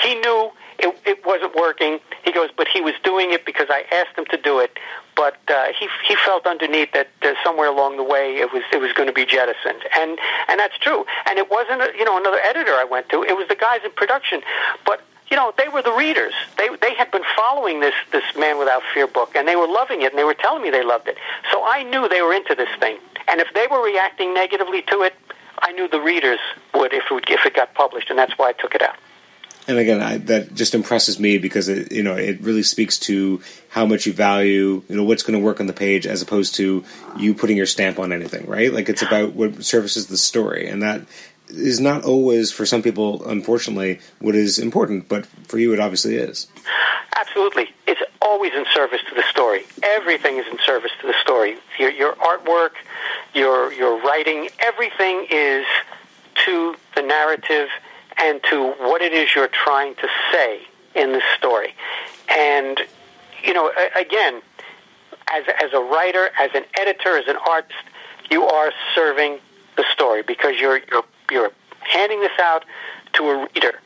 he knew it, it wasn't working. He goes, but he was doing it because I asked him to do it. But uh, he he felt underneath that uh, somewhere along the way it was it was going to be jettisoned, and and that's true. And it wasn't a, you know another editor I went to. It was the guys in production, but. You know, they were the readers. They they had been following this this Man Without Fear book, and they were loving it, and they were telling me they loved it. So I knew they were into this thing. And if they were reacting negatively to it, I knew the readers would if it would, if it got published, and that's why I took it out. And again, I, that just impresses me because it, you know it really speaks to how much you value you know what's going to work on the page as opposed to you putting your stamp on anything, right? Like it's about what services the story, and that is not always for some people, unfortunately, what is important. But for you, it obviously is. Absolutely. It's always in service to the story. Everything is in service to the story. Your, your artwork, your, your writing, everything is to the narrative and to what it is you're trying to say in this story. And, you know, again, as, as a writer, as an editor, as an artist, you are serving the story because you're, you're, you're handing this out to a reader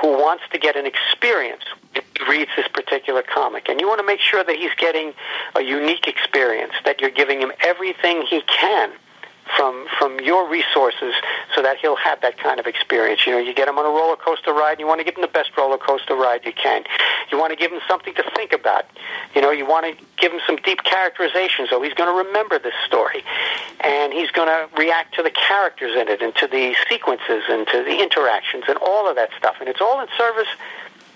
who wants to get an experience when he reads this particular comic. And you want to make sure that he's getting a unique experience, that you're giving him everything he can from from your resources so that he'll have that kind of experience. You know, you get him on a roller coaster ride, and you want to give him the best roller coaster ride you can. You want to give him something to think about. You know, you want to give him some deep characterization so he's going to remember this story. And he's going to react to the characters in it and to the sequences and to the interactions and all of that stuff. And it's all in service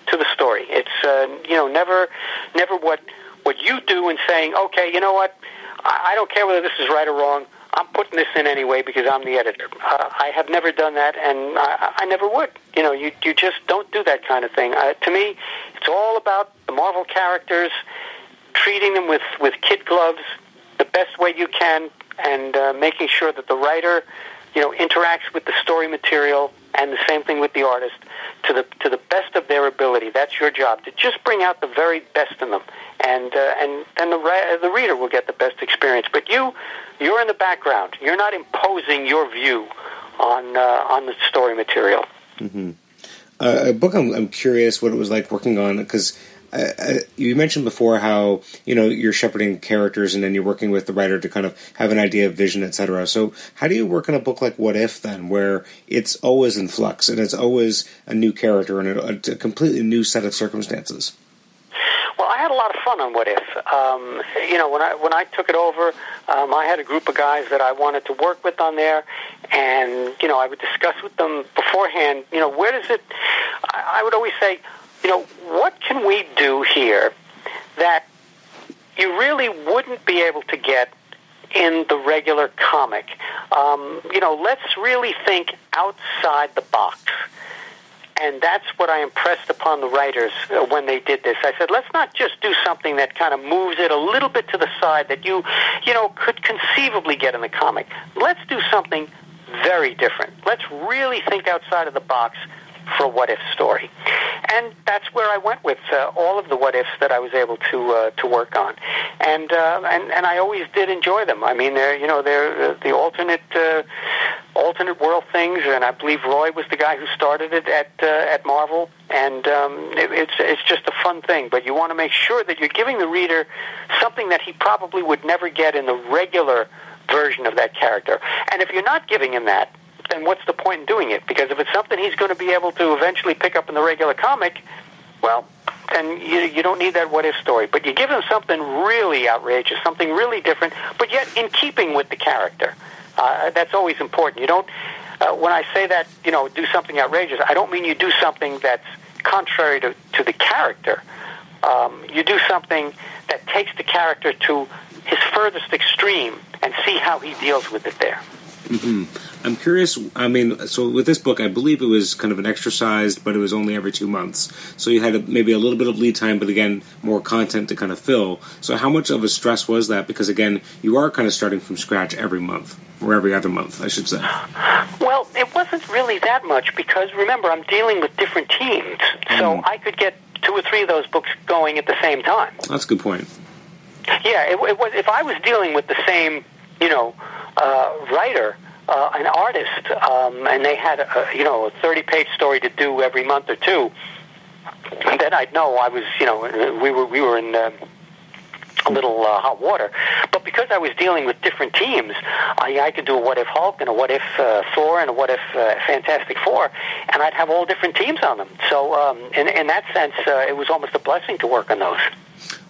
to the story. It's uh, you know never never what what you do and saying, okay, you know what, I, I don't care whether this is right or wrong. I'm putting this in anyway because I'm the editor. Uh, I have never done that, and I, I never would. You know, you you just don't do that kind of thing. Uh, to me, it's all about the Marvel characters, treating them with with kid gloves, the best way you can, and uh, making sure that the writer, you know, interacts with the story material, and the same thing with the artist to the to the best of their ability. That's your job to just bring out the very best in them, and uh, and then the re- the reader will get the best experience. But you, you're in the background. You're not imposing your view on uh, on the story material. Uh, a book I'm, I'm curious what it was like working on because you mentioned before how you know you're shepherding characters and then you're working with the writer to kind of have an idea of vision, etc. So how do you work on a book like What If then, where it's always in flux and it's always a new character and a, a completely new set of circumstances? Well, I had a lot of fun on What If. Um, you know, when I when I took it over, um, I had a group of guys that I wanted to work with on there, and you know, I would discuss with them beforehand. You know, where does it? I, I would always say, you know, what can we do here that you really wouldn't be able to get in the regular comic? Um, you know, let's really think outside the box. And that's what I impressed upon the writers uh, when they did this. I said, let's not just do something that kind of moves it a little bit to the side that you, you know, could conceivably get in the comic. Let's do something very different. Let's really think outside of the box for a what if story. And that's where I went with uh, all of the what ifs that I was able to uh, to work on. And uh, and and I always did enjoy them. I mean, they're you know they're uh, the alternate uh, alternate world things, and I believe Roy was the guy who started it at uh, at Marvel. And um, it, it's it's just a fun thing. But you want to make sure that you're giving the reader something that he probably would never get in the regular version of that character. And if you're not giving him that, then what's the point in doing it? Because if it's something he's going to be able to eventually pick up in the regular comic, well, then you, you don't need that what if story. But you give him something really outrageous, something really different, but yet in keeping with the character. Uh, that's always important. You don't. Uh, when I say that, you know, do something outrageous, I don't mean you do something that's contrary to, to the character. Um, you do something that takes the character to his furthest extreme and see how he deals with it there. Mm-hmm. I'm curious. I mean, so with this book, I believe it was kind of an exercise, but it was only every two months. So you had a, maybe a little bit of lead time, but again, more content to kind of fill. So how much of a stress was that? Because again, you are kind of starting from scratch every month, or every other month, I should say. Well, it wasn't really that much because remember, I'm dealing with different teams, so mm. I could get two or three of those books going at the same time. That's a good point. Yeah, it, it was. If I was dealing with the same, you know, uh, writer, uh, an artist, um, and they had a, you know a thirty-page story to do every month or two, then I'd know I was, you know, we were we were in. Uh, a little uh, hot water, but because I was dealing with different teams, I, I could do a what if Hulk and a what if uh, Thor and a what if uh, Fantastic Four, and I'd have all different teams on them. So, um, in, in that sense, uh, it was almost a blessing to work on those.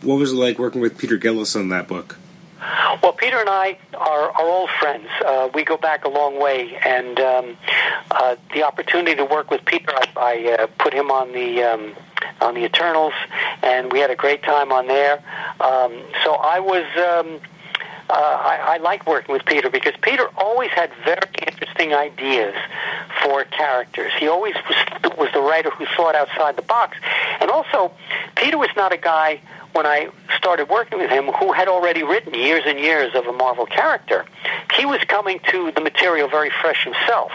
What was it like working with Peter Gillis on that book? Well, Peter and I are, are old friends. Uh, we go back a long way, and um, uh, the opportunity to work with Peter, I, I uh, put him on the um, on the Eternals, and we had a great time on there. Um, so I was. Um, uh, I, I like working with Peter because Peter always had very interesting ideas for characters. He always was, was the writer who thought outside the box, and also Peter was not a guy when I started working with him who had already written years and years of a Marvel character. He was coming to the material very fresh himself.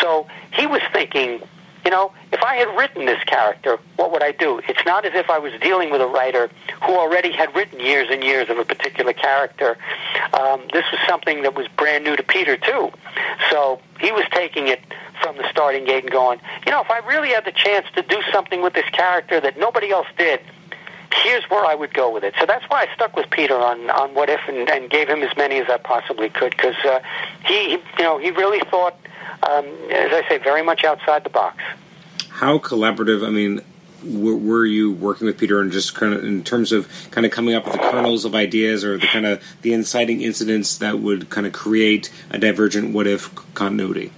So he was thinking you know, if I had written this character, what would I do? It's not as if I was dealing with a writer who already had written years and years of a particular character. Um, this was something that was brand new to Peter, too. So he was taking it from the starting gate and going, you know, if I really had the chance to do something with this character that nobody else did, here's where I would go with it. So that's why I stuck with Peter on on What If and, and gave him as many as I possibly could because uh, he, he, you know, he really thought, um, as I say, very much outside the box. How collaborative? I mean, were, were you working with Peter and just kind of in terms of kind of coming up with the kernels of ideas or the kind of the inciting incidents that would kind of create a divergent What If continuity?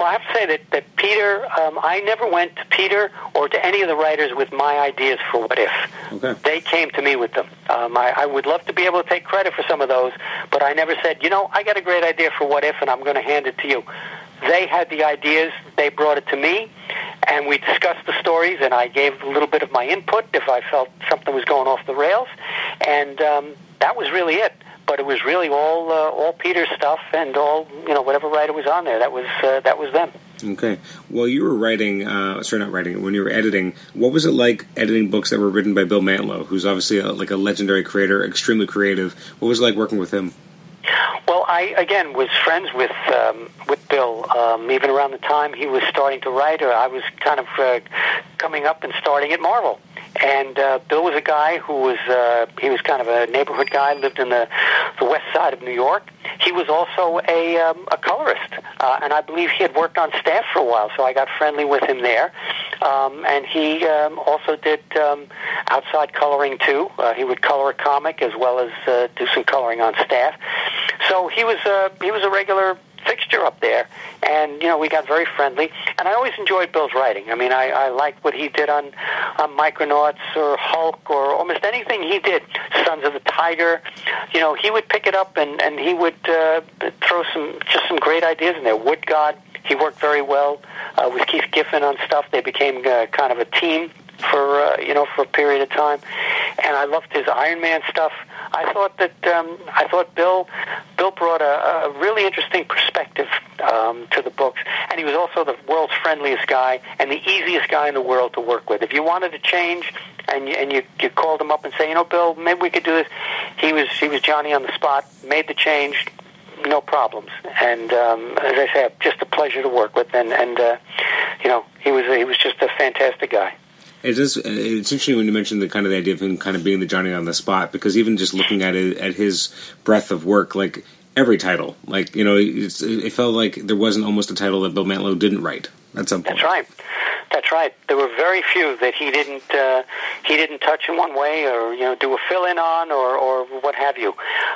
Well, I have to say that, that Peter, um, I never went to Peter or to any of the writers with my ideas for What If. Okay. They came to me with them. Um, I, I would love to be able to take credit for some of those, but I never said, you know, I got a great idea for What If, and I'm going to hand it to you. They had the ideas, they brought it to me, and we discussed the stories, and I gave a little bit of my input if I felt something was going off the rails, and um, that was really it but it was really all uh, all Peter's stuff and all you know whatever writer was on there. That was uh, that was them. Okay. Well, you were writing, uh, sorry, not writing. When you were editing, what was it like editing books that were written by Bill Mantlo, who's obviously a, like a legendary creator, extremely creative? What was it like working with him? Well, I again was friends with um, with Bill. Um, even around the time he was starting to write, or I was kind of uh, coming up and starting at Marvel. And uh, Bill was a guy who was uh, he was kind of a neighborhood guy, lived in the the west side of New York. He was also a um, a colorist, uh, and I believe he had worked on staff for a while. So I got friendly with him there. Um, and he um, also did um, outside coloring too. Uh, he would color a comic as well as uh, do some coloring on staff. So he was a he was a regular fixture up there, and you know we got very friendly. And I always enjoyed Bill's writing. I mean, I, I liked what he did on, on Micronauts or Hulk or almost anything he did. Sons of the Tiger, you know, he would pick it up and and he would uh, throw some just some great ideas in there. Woodgod, he worked very well uh, with Keith Giffen on stuff. They became uh, kind of a team for uh, you know for a period of time, and I loved his Iron Man stuff. I thought that um, I thought Bill Bill brought a, a really interesting perspective um, to the books, and he was also the world's friendliest guy and the easiest guy in the world to work with. If you wanted to change and you, and you you called him up and say, you know, Bill, maybe we could do this, he was he was Johnny on the spot, made the change, no problems. And um, as I say, just a pleasure to work with, and and uh, you know, he was he was just a fantastic guy. It is. It's interesting when you mentioned the kind of the idea of him kind of being the Johnny on the spot because even just looking at it at his breadth of work, like every title, like you know, it's, it felt like there wasn't almost a title that Bill Mantlo didn't write at some point. That's right. That's right. There were very few that he didn't uh, he didn't touch in one way, or you know, do a fill in on, or or what have you.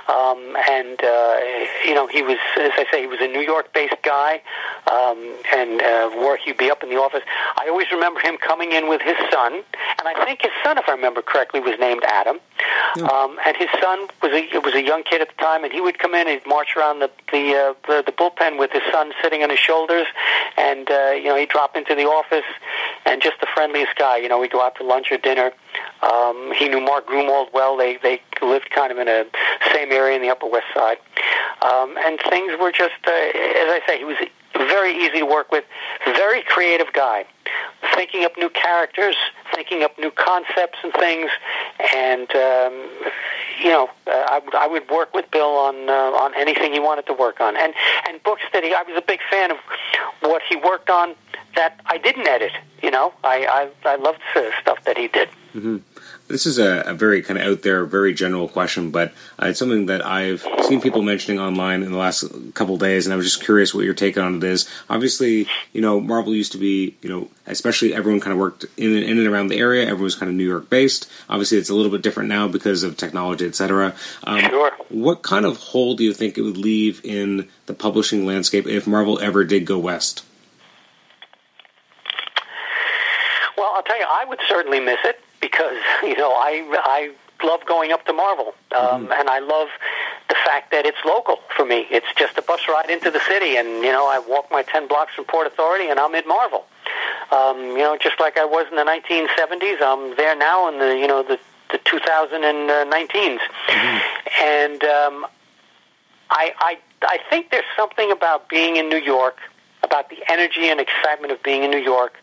Um, and uh, you know, he was, as I say, he was a New York based guy, um, and uh, where he'd be up in the office. I always remember him coming in with his son, and I think his son, if I remember correctly, was named Adam. Um, and his son was a was a young kid at the time, and he would come in and march around the the, uh, the the bullpen with his son sitting on his shoulders, and uh, you know he'd drop into the office and just the friendliest guy. You know, we'd go out to lunch or dinner. Um, he knew Mark Gruenwald well. They they lived kind of in a same area in the Upper West Side, um, and things were just uh, as I say. He was very easy to work with, very creative guy, thinking up new characters, thinking up new concepts and things, and um, you know, uh, I would I would work with Bill on uh, on anything he wanted to work on, and and books that he. I was a big fan of what he worked on that I didn't edit. You know, I I, I loved the stuff that he did. Mm-hmm. This is a, a, very kind of out there, very general question, but uh, it's something that I've seen people mentioning online in the last couple days, and I was just curious what your take on it is. Obviously, you know, Marvel used to be, you know, especially everyone kind of worked in and, in and around the area. Everyone was kind of New York based. Obviously, it's a little bit different now because of technology, etc. Um, sure. What kind of hole do you think it would leave in the publishing landscape if Marvel ever did go west? Well, I'll tell you, I would certainly miss it because you know I I love going up to Marvel, um, mm-hmm. and I love the fact that it's local for me. It's just a bus ride into the city, and you know I walk my ten blocks from Port Authority, and I'm in Marvel. Um, you know, just like I was in the 1970s, I'm there now in the you know the the 2019s, mm-hmm. and um, I I I think there's something about being in New York about the energy and excitement of being in New York,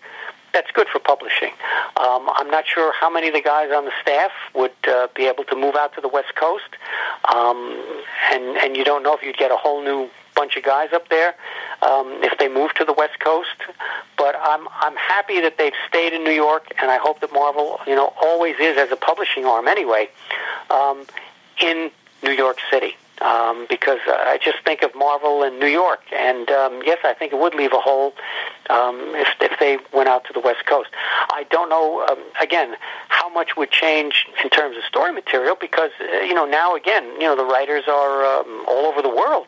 that's good for publishing. Um, I'm not sure how many of the guys on the staff would uh, be able to move out to the West Coast, um, and and you don't know if you'd get a whole new bunch of guys up there um, if they move to the West Coast. But I'm I'm happy that they've stayed in New York, and I hope that Marvel, you know, always is as a publishing arm anyway, um, in New York City um, because uh, I just think of Marvel in New York, and um, yes, I think it would leave a hole um, if if they went out to the West Coast. I don't know um, again how much would change in terms of story material because uh, you know now again you know the writers are um, all over the world.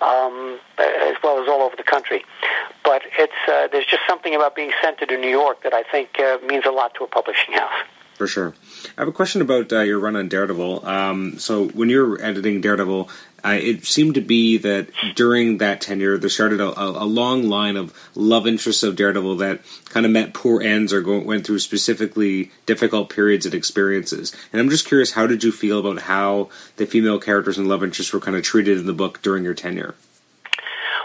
Um, as well as all over the country, but it's uh, there's just something about being centered in New York that I think uh, means a lot to a publishing house. For sure. I have a question about uh, your run on Daredevil. Um, so, when you're editing Daredevil, uh, it seemed to be that during that tenure, there started a, a, long line of love interests of Daredevil that kind of met poor ends or go, went through specifically difficult periods and experiences. And I'm just curious, how did you feel about how the female characters and love interests were kind of treated in the book during your tenure?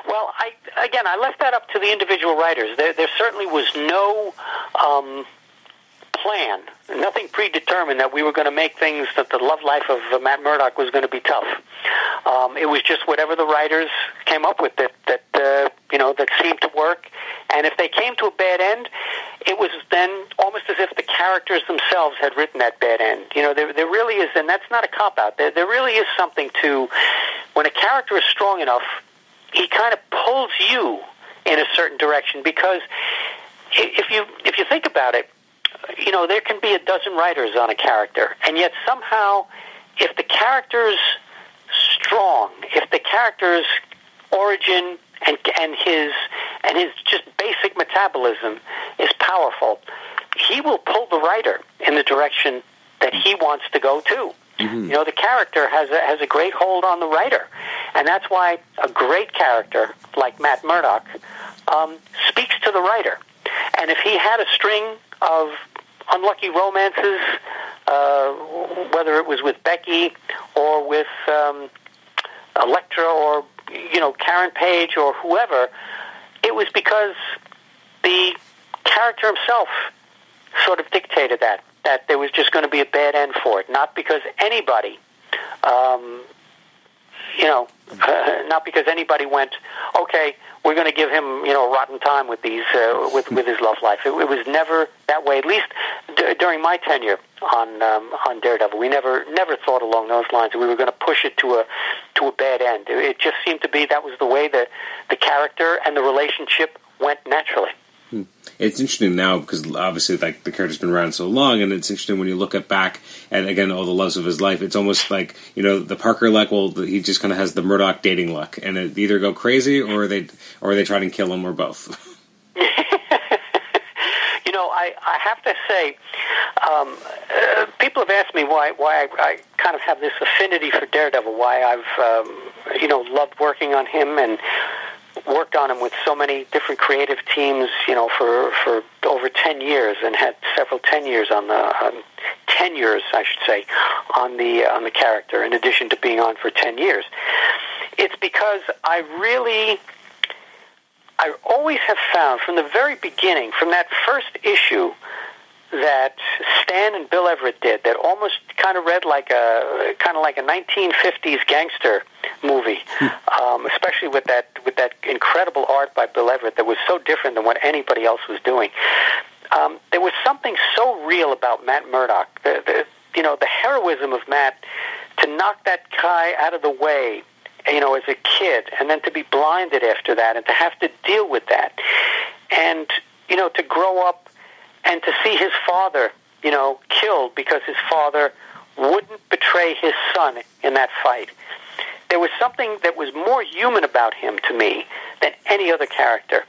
Well, I again, I left that up to the individual writers. There, there certainly was no. Um, plan, nothing predetermined that we were going to make things that the love life of Matt Murdock was going to be tough. Um, it was just whatever the writers came up with that that uh, you know that seemed to work. And if they came to a bad end, it was then almost as if the characters themselves had written that bad end. You know, there there really is, and that's not a cop out. There there really is something to when a character is strong enough, he kind of pulls you in a certain direction because if you if you think about it you know, there can be a dozen writers on a character, and yet somehow, if the character's strong, if the character's origin and and his and his just basic metabolism is powerful, he will pull the writer in the direction that he wants to go to. Mm-hmm. You know, the character has a, has a great hold on the writer, and that's why a great character like Matt Murdock um, speaks to the writer. And if he had a string of unlucky romances, uh, whether it was with Becky or with um, Elektra or you know Karen Page or whoever, it was because the character himself sort of dictated that that there was just going to be a bad end for it, not because anybody um, you know, not because anybody went, okay, we're going to give him, you know, a rotten time with these, uh, with with his love life. It, it was never that way. At least d- during my tenure on um, on Daredevil, we never never thought along those lines. We were going to push it to a to a bad end. It, it just seemed to be that was the way that the character and the relationship went naturally. Hmm. It's interesting now because obviously, like the character's been around so long, and it's interesting when you look at back and again all the loves of his life. It's almost like you know the Parker luck. Well, he just kind of has the Murdock dating luck, and it either go crazy or they or they try and kill him or both. you know, I I have to say, um, uh, people have asked me why why I, I kind of have this affinity for Daredevil, why I've um, you know loved working on him and worked on him with so many different creative teams, you know, for for over ten years, and had several ten years on the um, ten years, I should say, on the uh, on the character. In addition to being on for ten years, it's because I really, I always have found from the very beginning, from that first issue that Stan and Bill Everett did that almost kind of read like a kind of like a 1950s gangster movie, hmm. um, especially with that with that incredible art by Bill Everett that was so different than what anybody else was doing. Um, there was something so real about Matt Murdock. The, the, you know, the heroism of Matt to knock that guy out of the way you know, as a kid, and then to be blinded after that, and to have to deal with that, and you know, to grow up and to see his father, you know, killed because his father wouldn't betray his son in that fight. There was something that was more human about him to me than any other character,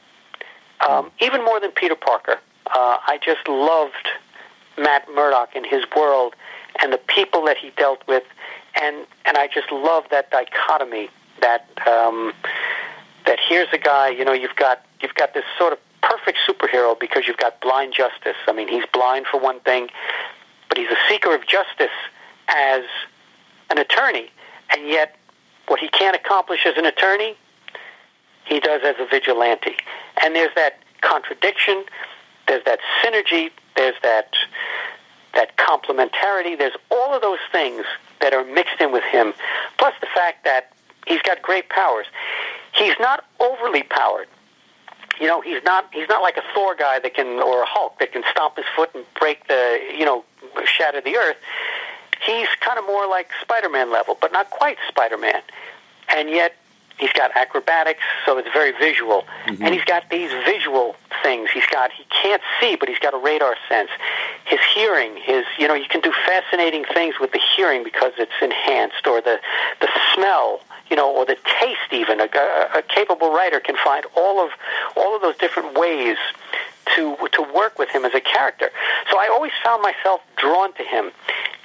um, even more than Peter Parker. Uh, I just loved Matt Murdock and his world and the people that he dealt with, and and I just love that dichotomy that um, that here's a guy, you know, you've got you've got this sort of perfect superhero because you've got blind justice. I mean, he's blind for one thing, but he's a seeker of justice as an attorney, and yet what he can't accomplish as an attorney, he does as a vigilante. And there's that contradiction, there's that synergy, there's that that complementarity. There's all of those things that are mixed in with him, plus the fact that he's got great powers. He's not overly powered. You know, he's not he's not like a Thor guy that can or a Hulk that can stomp his foot and break the you know shatter the earth. He's kind of more like Spider-Man level, but not quite Spider-Man. And yet he's got acrobatics, so it's very visual. Mm-hmm. And he's got these visual things. He's got he can't see, but he's got a radar sense. His hearing, his you know, you can do fascinating things with the hearing because it's enhanced, or the the smell, you know, or the taste. Even a, a, a capable writer can find all of all of those different ways to to work with him as a character. So I always found myself drawn to him,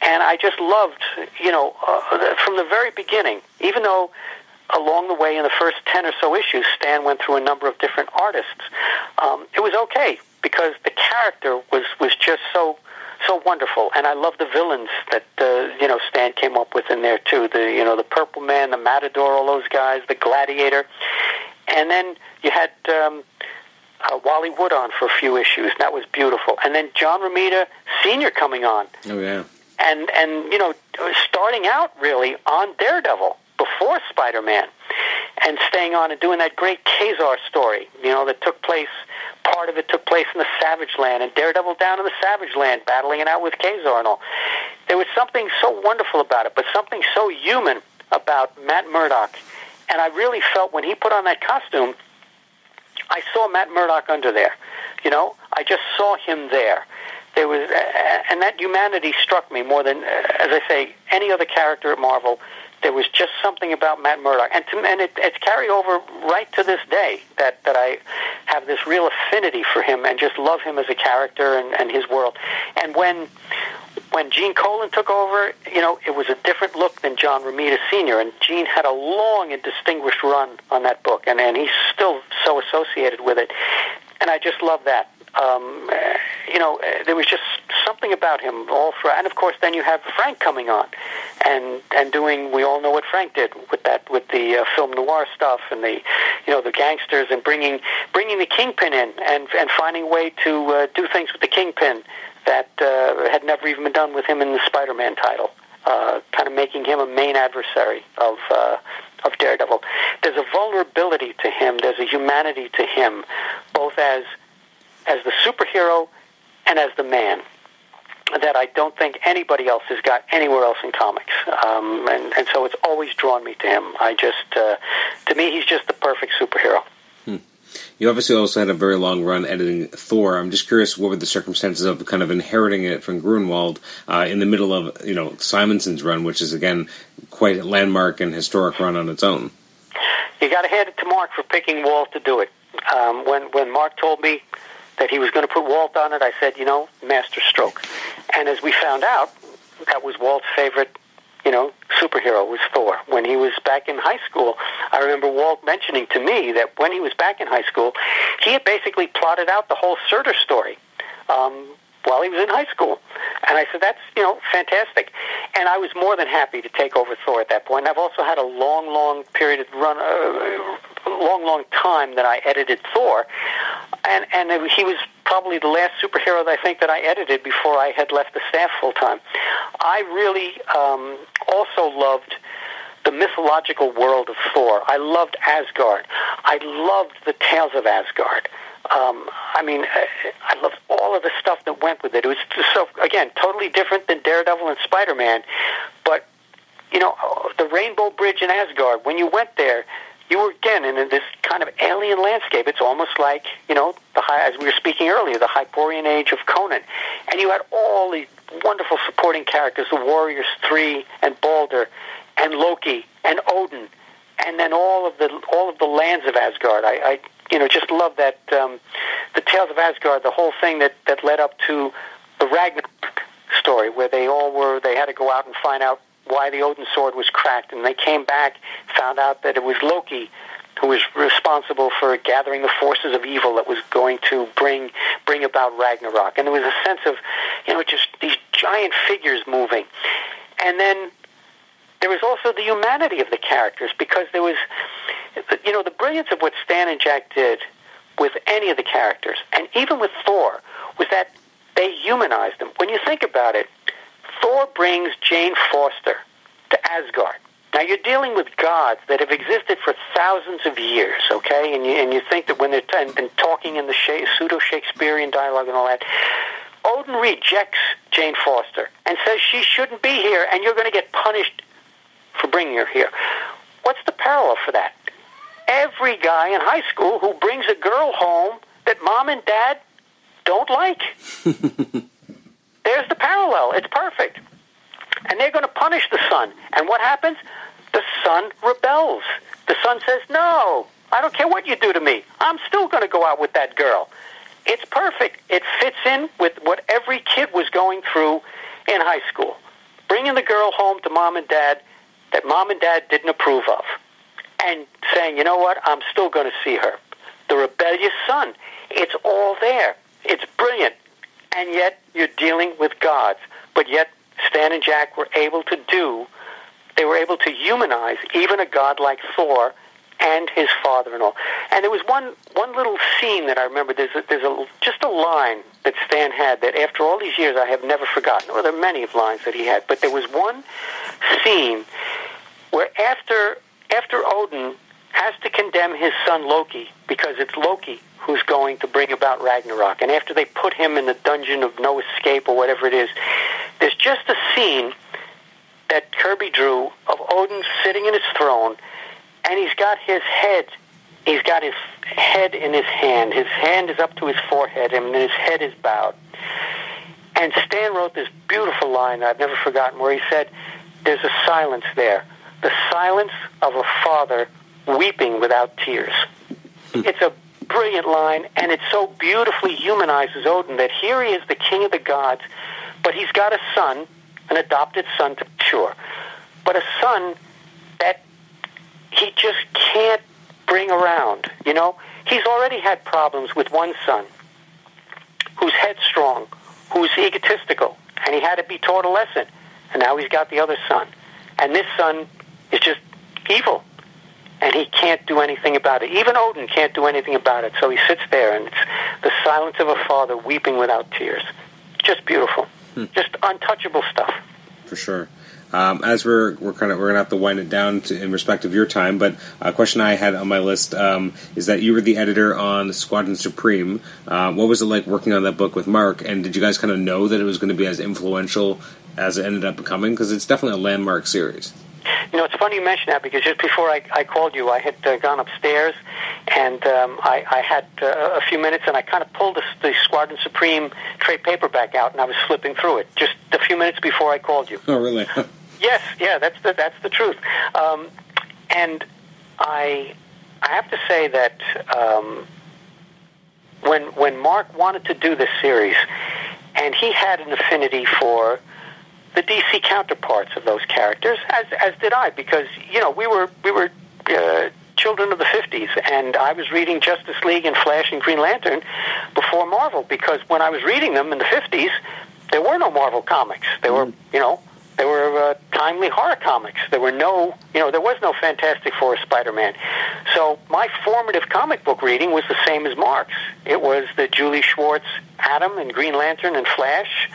and I just loved, you know, uh, from the very beginning. Even though along the way in the first 10 or so issues, Stan went through a number of different artists. Um, it was okay because the character was, was just so so wonderful, and I love the villains that uh, you know Stan came up with in there too. The you know the Purple Man, the Matador, all those guys, the Gladiator, and then you had um, uh, Wally Wood on for a few issues. And that was beautiful, and then John Romita Senior coming on. Oh yeah, and and you know starting out really on Daredevil before Spider-Man and staying on and doing that great Ka-Zar story, you know, that took place, part of it took place in the Savage Land, and Daredevil down in the Savage Land, battling it out with Ka-Zar and all. There was something so wonderful about it, but something so human about Matt Murdock. And I really felt when he put on that costume, I saw Matt Murdock under there. You know, I just saw him there. There was, and that humanity struck me more than, uh, as I say, any other character at Marvel there was just something about Matt Murdock, and to, and it, it's carried over right to this day that that I have this real affinity for him and just love him as a character and, and his world. And when when Gene Colan took over, you know, it was a different look than John Romita Sr. And Gene had a long and distinguished run on that book, and and he's still so associated with it. And I just love that um, you know, there was just something about him all through. And of course, then you have Frank coming on, and and doing. We all know what Frank did with that, with the uh, film noir stuff and the, you know, the gangsters and bringing bringing the Kingpin in and and finding a way to uh, do things with the Kingpin that uh, had never even been done with him in the Spider-Man title. Uh, kind of making him a main adversary of uh, of Daredevil. There's a vulnerability to him. There's a humanity to him, both as as the superhero and as the man that I don't think anybody else has got anywhere else in comics. Um, and, and so it's always drawn me to him. I just, uh, to me, he's just the perfect superhero. Hmm. You obviously also had a very long run editing Thor. I'm just curious, what were the circumstances of kind of inheriting it from Gruenwald uh, in the middle of you know Simonson's run, which is again quite a landmark and historic run on its own. You got to hand it to Mark for picking Walt to do it. Um, when when Mark told me that he was going to put Walt on it, I said, you know, master stroke. And as we found out, that was Walt's favorite, you know, superhero was Thor. When he was back in high school, I remember Walt mentioning to me that when he was back in high school, he had basically plotted out the whole Surtur story. Um, while he was in high school. And I said, that's, you know, fantastic. And I was more than happy to take over Thor at that point. I've also had a long, long period of run, uh, long, long time that I edited Thor. And, and he was probably the last superhero that I think that I edited before I had left the staff full time. I really um, also loved the mythological world of Thor. I loved Asgard. I loved the tales of Asgard. Um, I mean, I loved all of the stuff that went with it. It was so again totally different than Daredevil and Spider Man, but you know the Rainbow Bridge in Asgard. When you went there, you were again in this kind of alien landscape. It's almost like you know the high, as we were speaking earlier, the Hyborian age of Conan, and you had all these wonderful supporting characters: the Warriors Three and Balder, and Loki and Odin, and then all of the all of the lands of Asgard. I, I you know, just love that um, the Tales of Asgard, the whole thing that that led up to the Ragnarok story, where they all were they had to go out and find out why the Odin sword was cracked, and they came back, found out that it was Loki who was responsible for gathering the forces of evil that was going to bring bring about Ragnarok. And there was a sense of, you know, just these giant figures moving. And then there was also the humanity of the characters because there was, you know, the brilliance of what Stan and Jack did with any of the characters, and even with Thor, was that they humanized him. When you think about it, Thor brings Jane Foster to Asgard. Now you're dealing with gods that have existed for thousands of years, okay? And you, and you think that when they're t- and, talking in the Sha- pseudo Shakespearean dialogue and all that, Odin rejects Jane Foster and says she shouldn't be here, and you're going to get punished for bringing her here. What's the parallel for that? Every guy in high school who brings a girl home that mom and dad don't like. There's the parallel. It's perfect. And they're going to punish the son. And what happens? The son rebels. The son says, No, I don't care what you do to me. I'm still going to go out with that girl. It's perfect. It fits in with what every kid was going through in high school. Bringing the girl home to mom and dad that mom and dad didn't approve of. And saying, you know what, I'm still going to see her. The rebellious son. It's all there. It's brilliant. And yet you're dealing with gods. But yet Stan and Jack were able to do, they were able to humanize even a god like Thor and his father-in-law. And there was one one little scene that I remember. There's a, there's a just a line that Stan had that after all these years I have never forgotten. Well, there are many of lines that he had, but there was one scene where after after Odin has to condemn his son Loki because it's Loki who's going to bring about Ragnarok, and after they put him in the dungeon of no escape or whatever it is, there's just a scene that Kirby drew of Odin sitting in his throne and he's got his head he's got his head in his hand. His hand is up to his forehead and his head is bowed. And stan wrote this beautiful line i've never forgotten where he said there's a silence there the silence of a father weeping without tears hmm. it's a brilliant line and it so beautifully humanizes odin that here he is the king of the gods but he's got a son an adopted son to sure but a son that he just can't bring around. You know, he's already had problems with one son who's headstrong, who's egotistical, and he had to be taught a lesson. And now he's got the other son. And this son is just evil. And he can't do anything about it. Even Odin can't do anything about it. So he sits there, and it's the silence of a father weeping without tears. Just beautiful. Just untouchable stuff. for sure. Um, as we're we're kind of we're gonna have to wind it down to, in respect of your time, but a question I had on my list um, is that you were the editor on Squadron Supreme. Uh, what was it like working on that book with Mark? And did you guys kind of know that it was going to be as influential as it ended up becoming? Because it's definitely a landmark series. You know, it's funny you mention that because just before I, I called you, I had uh, gone upstairs and um, I, I had uh, a few minutes and I kind of pulled the, the Squadron Supreme trade paperback out and I was flipping through it just a few minutes before I called you. Oh, really? Yes, yeah, that's the that's the truth. Um, and I I have to say that um, when when Mark wanted to do this series, and he had an affinity for the DC counterparts of those characters, as as did I, because you know we were we were. Uh, children of the 50s and I was reading Justice League and Flash and Green Lantern before Marvel because when I was reading them in the 50s there were no Marvel comics there were you know there were uh, timely horror comics. There were no, you know, there was no Fantastic Four, Spider-Man. So my formative comic book reading was the same as Mark's. It was the Julie Schwartz Atom and Green Lantern and Flash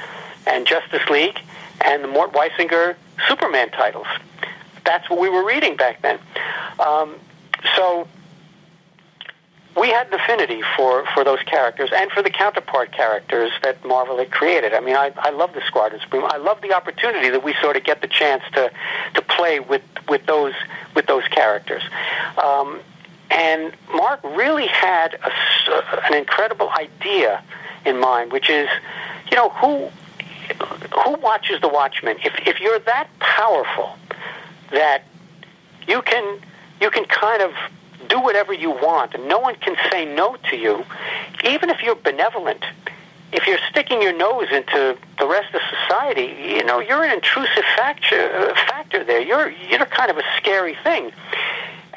and Justice League and the Mort Weisinger Superman titles. That's what we were reading back then. Um, so we had an affinity for, for those characters and for the counterpart characters that Marvel had created. I mean, I, I love the Squadron Supreme. I love the opportunity that we sort of get the chance to, to play with, with those with those characters. Um, and Mark really had a an incredible idea in mind, which is, you know, who who watches the Watchmen? If if you're that powerful that you can you can kind of do whatever you want, and no one can say no to you, even if you're benevolent. If you're sticking your nose into the rest of society, you know you're an intrusive factor, factor there. You're you're kind of a scary thing,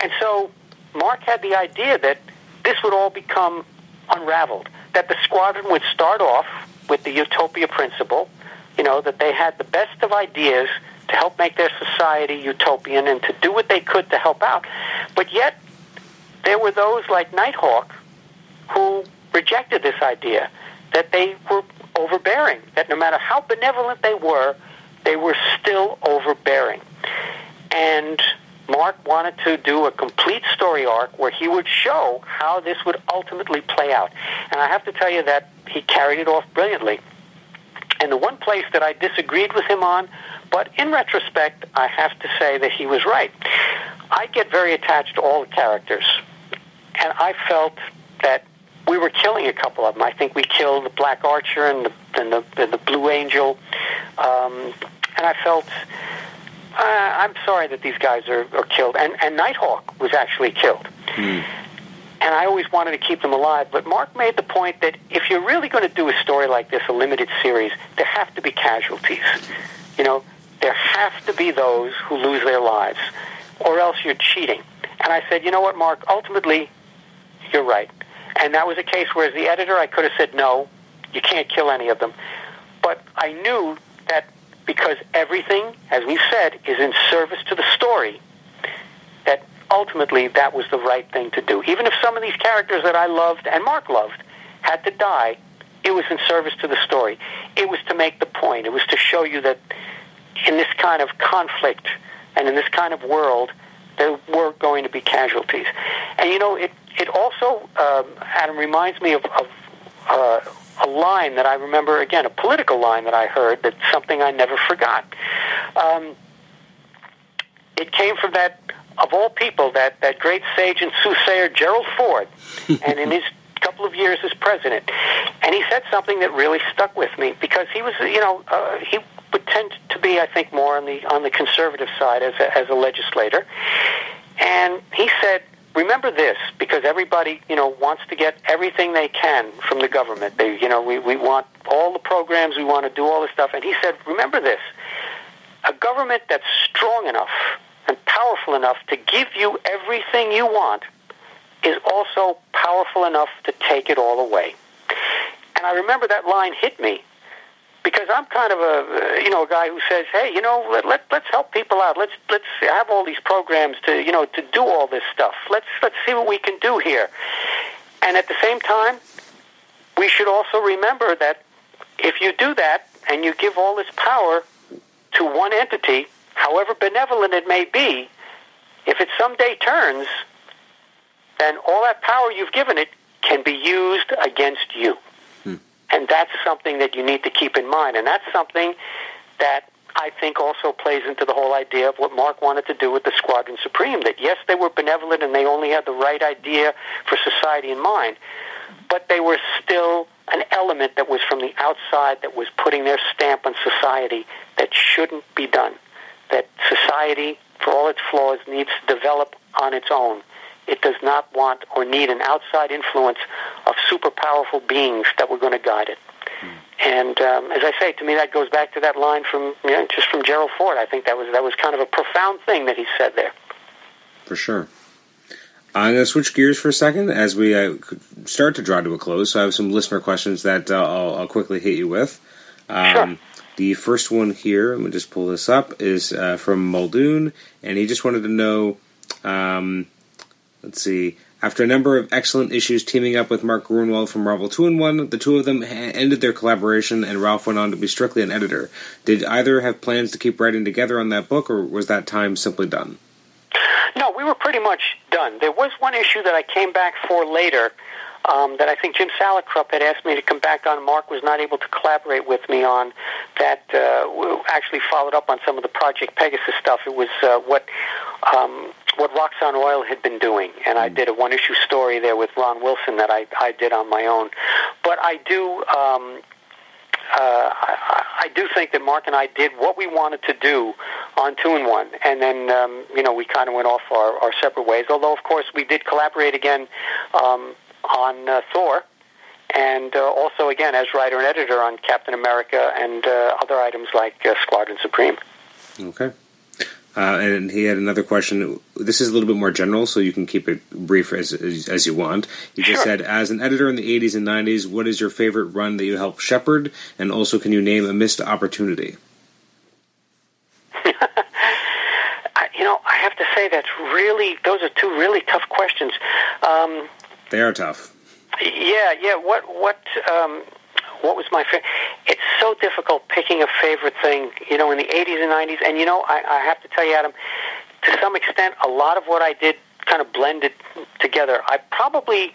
and so Mark had the idea that this would all become unraveled. That the squadron would start off with the utopia principle, you know, that they had the best of ideas to help make their society utopian and to do what they could to help out, but yet there were those like Nighthawk who rejected this idea that they were overbearing, that no matter how benevolent they were, they were still overbearing. And Mark wanted to do a complete story arc where he would show how this would ultimately play out. And I have to tell you that he carried it off brilliantly. And the one place that I disagreed with him on, but in retrospect, I have to say that he was right. I get very attached to all the characters. And I felt that we were killing a couple of them. I think we killed the Black Archer and the, and the, and the Blue Angel. Um, and I felt uh, I'm sorry that these guys are, are killed. And, and Nighthawk was actually killed. And I always wanted to keep them alive. But Mark made the point that if you're really going to do a story like this, a limited series, there have to be casualties. You know, there have to be those who lose their lives, or else you're cheating. And I said, you know what, Mark, ultimately, you're right. And that was a case where, as the editor, I could have said, no, you can't kill any of them. But I knew that because everything, as we said, is in service to the story, ultimately that was the right thing to do. Even if some of these characters that I loved and Mark loved had to die, it was in service to the story. It was to make the point. It was to show you that in this kind of conflict and in this kind of world, there were going to be casualties. And you know, it it also, um, Adam, reminds me of, of uh, a line that I remember again, a political line that I heard that's something I never forgot. Um, it came from that, of all people, that, that great sage and soothsayer Gerald Ford, and in his couple of years as president, and he said something that really stuck with me because he was, you know, uh, he would tend to be, I think, more on the on the conservative side as a, as a legislator, and he said remember this because everybody you know wants to get everything they can from the government. They you know we, we want all the programs we want to do all this stuff. And he said remember this a government that's strong enough powerful enough to give you everything you want is also powerful enough to take it all away and i remember that line hit me because I'm kind of a you know a guy who says, hey, you know, let, let let's help people out. Let's let's have all these programs to you know to do all this stuff. Let's let's see what we can do here. And at the same time, we should also remember that if you do that and you give all this power to one entity, however benevolent it may be, if it someday turns, then all that power you've given it can be used against you. Hmm. And that's something that you need to keep in mind. And that's something that I think also plays into the whole idea of what Mark wanted to do with the Squadron Supreme. That yes, they were benevolent and they only had the right idea for society in mind, but they were still an element that was from the outside that was putting their stamp on society that shouldn't be done. That society, for all its flaws, needs to develop on its own. It does not want or need an outside influence of super powerful beings that were going to guide it. And um, as I say, to me, that goes back to that line from you know, just from Gerald Ford. I think that was that was kind of a profound thing that he said there. For sure. I'm going to switch gears for a second as we uh, start to draw to a close. So I have some listener questions that uh, I'll, I'll, quickly hit you with. Um, sure. The first one here, let me just pull this up, is uh, from Muldoon, and he just wanted to know. Um, let's see. After a number of excellent issues teaming up with Mark Gruenwald from Marvel Two-in-One, the two of them ha- ended their collaboration and Ralph went on to be strictly an editor. Did either have plans to keep writing together on that book, or was that time simply done? No, we were pretty much done. There was one issue that I came back for later um, that I think Jim Salicrup had asked me to come back on. Mark was not able to collaborate with me on that. Uh, actually followed up on some of the Project Pegasus stuff. It was uh, what um, what Roxxon Oil had been doing, and I did a one issue story there with Ron Wilson that I I did on my own. But I do. Um, uh, I, I do think that Mark and I did what we wanted to do on Two-in-One, and then um, you know we kind of went off our, our separate ways. Although of course we did collaborate again um, on uh, Thor, and uh, also again as writer and editor on Captain America and uh, other items like uh, Squadron Supreme. Okay. Uh, and he had another question. This is a little bit more general, so you can keep it brief as as, as you want. He just Sure. said, as an editor in the 80s and 90s, what is your favorite run that you helped shepherd? And also, can you name a missed opportunity? I, you know, I have to say that's really those are two really tough questions. Um, They are tough. Yeah, yeah. What what um, what was my favorite? It's so difficult picking a favorite thing. You know, in the '80s and '90s, and you know, I, I have to tell you, Adam, to some extent, a lot of what I did kind of blended together. I probably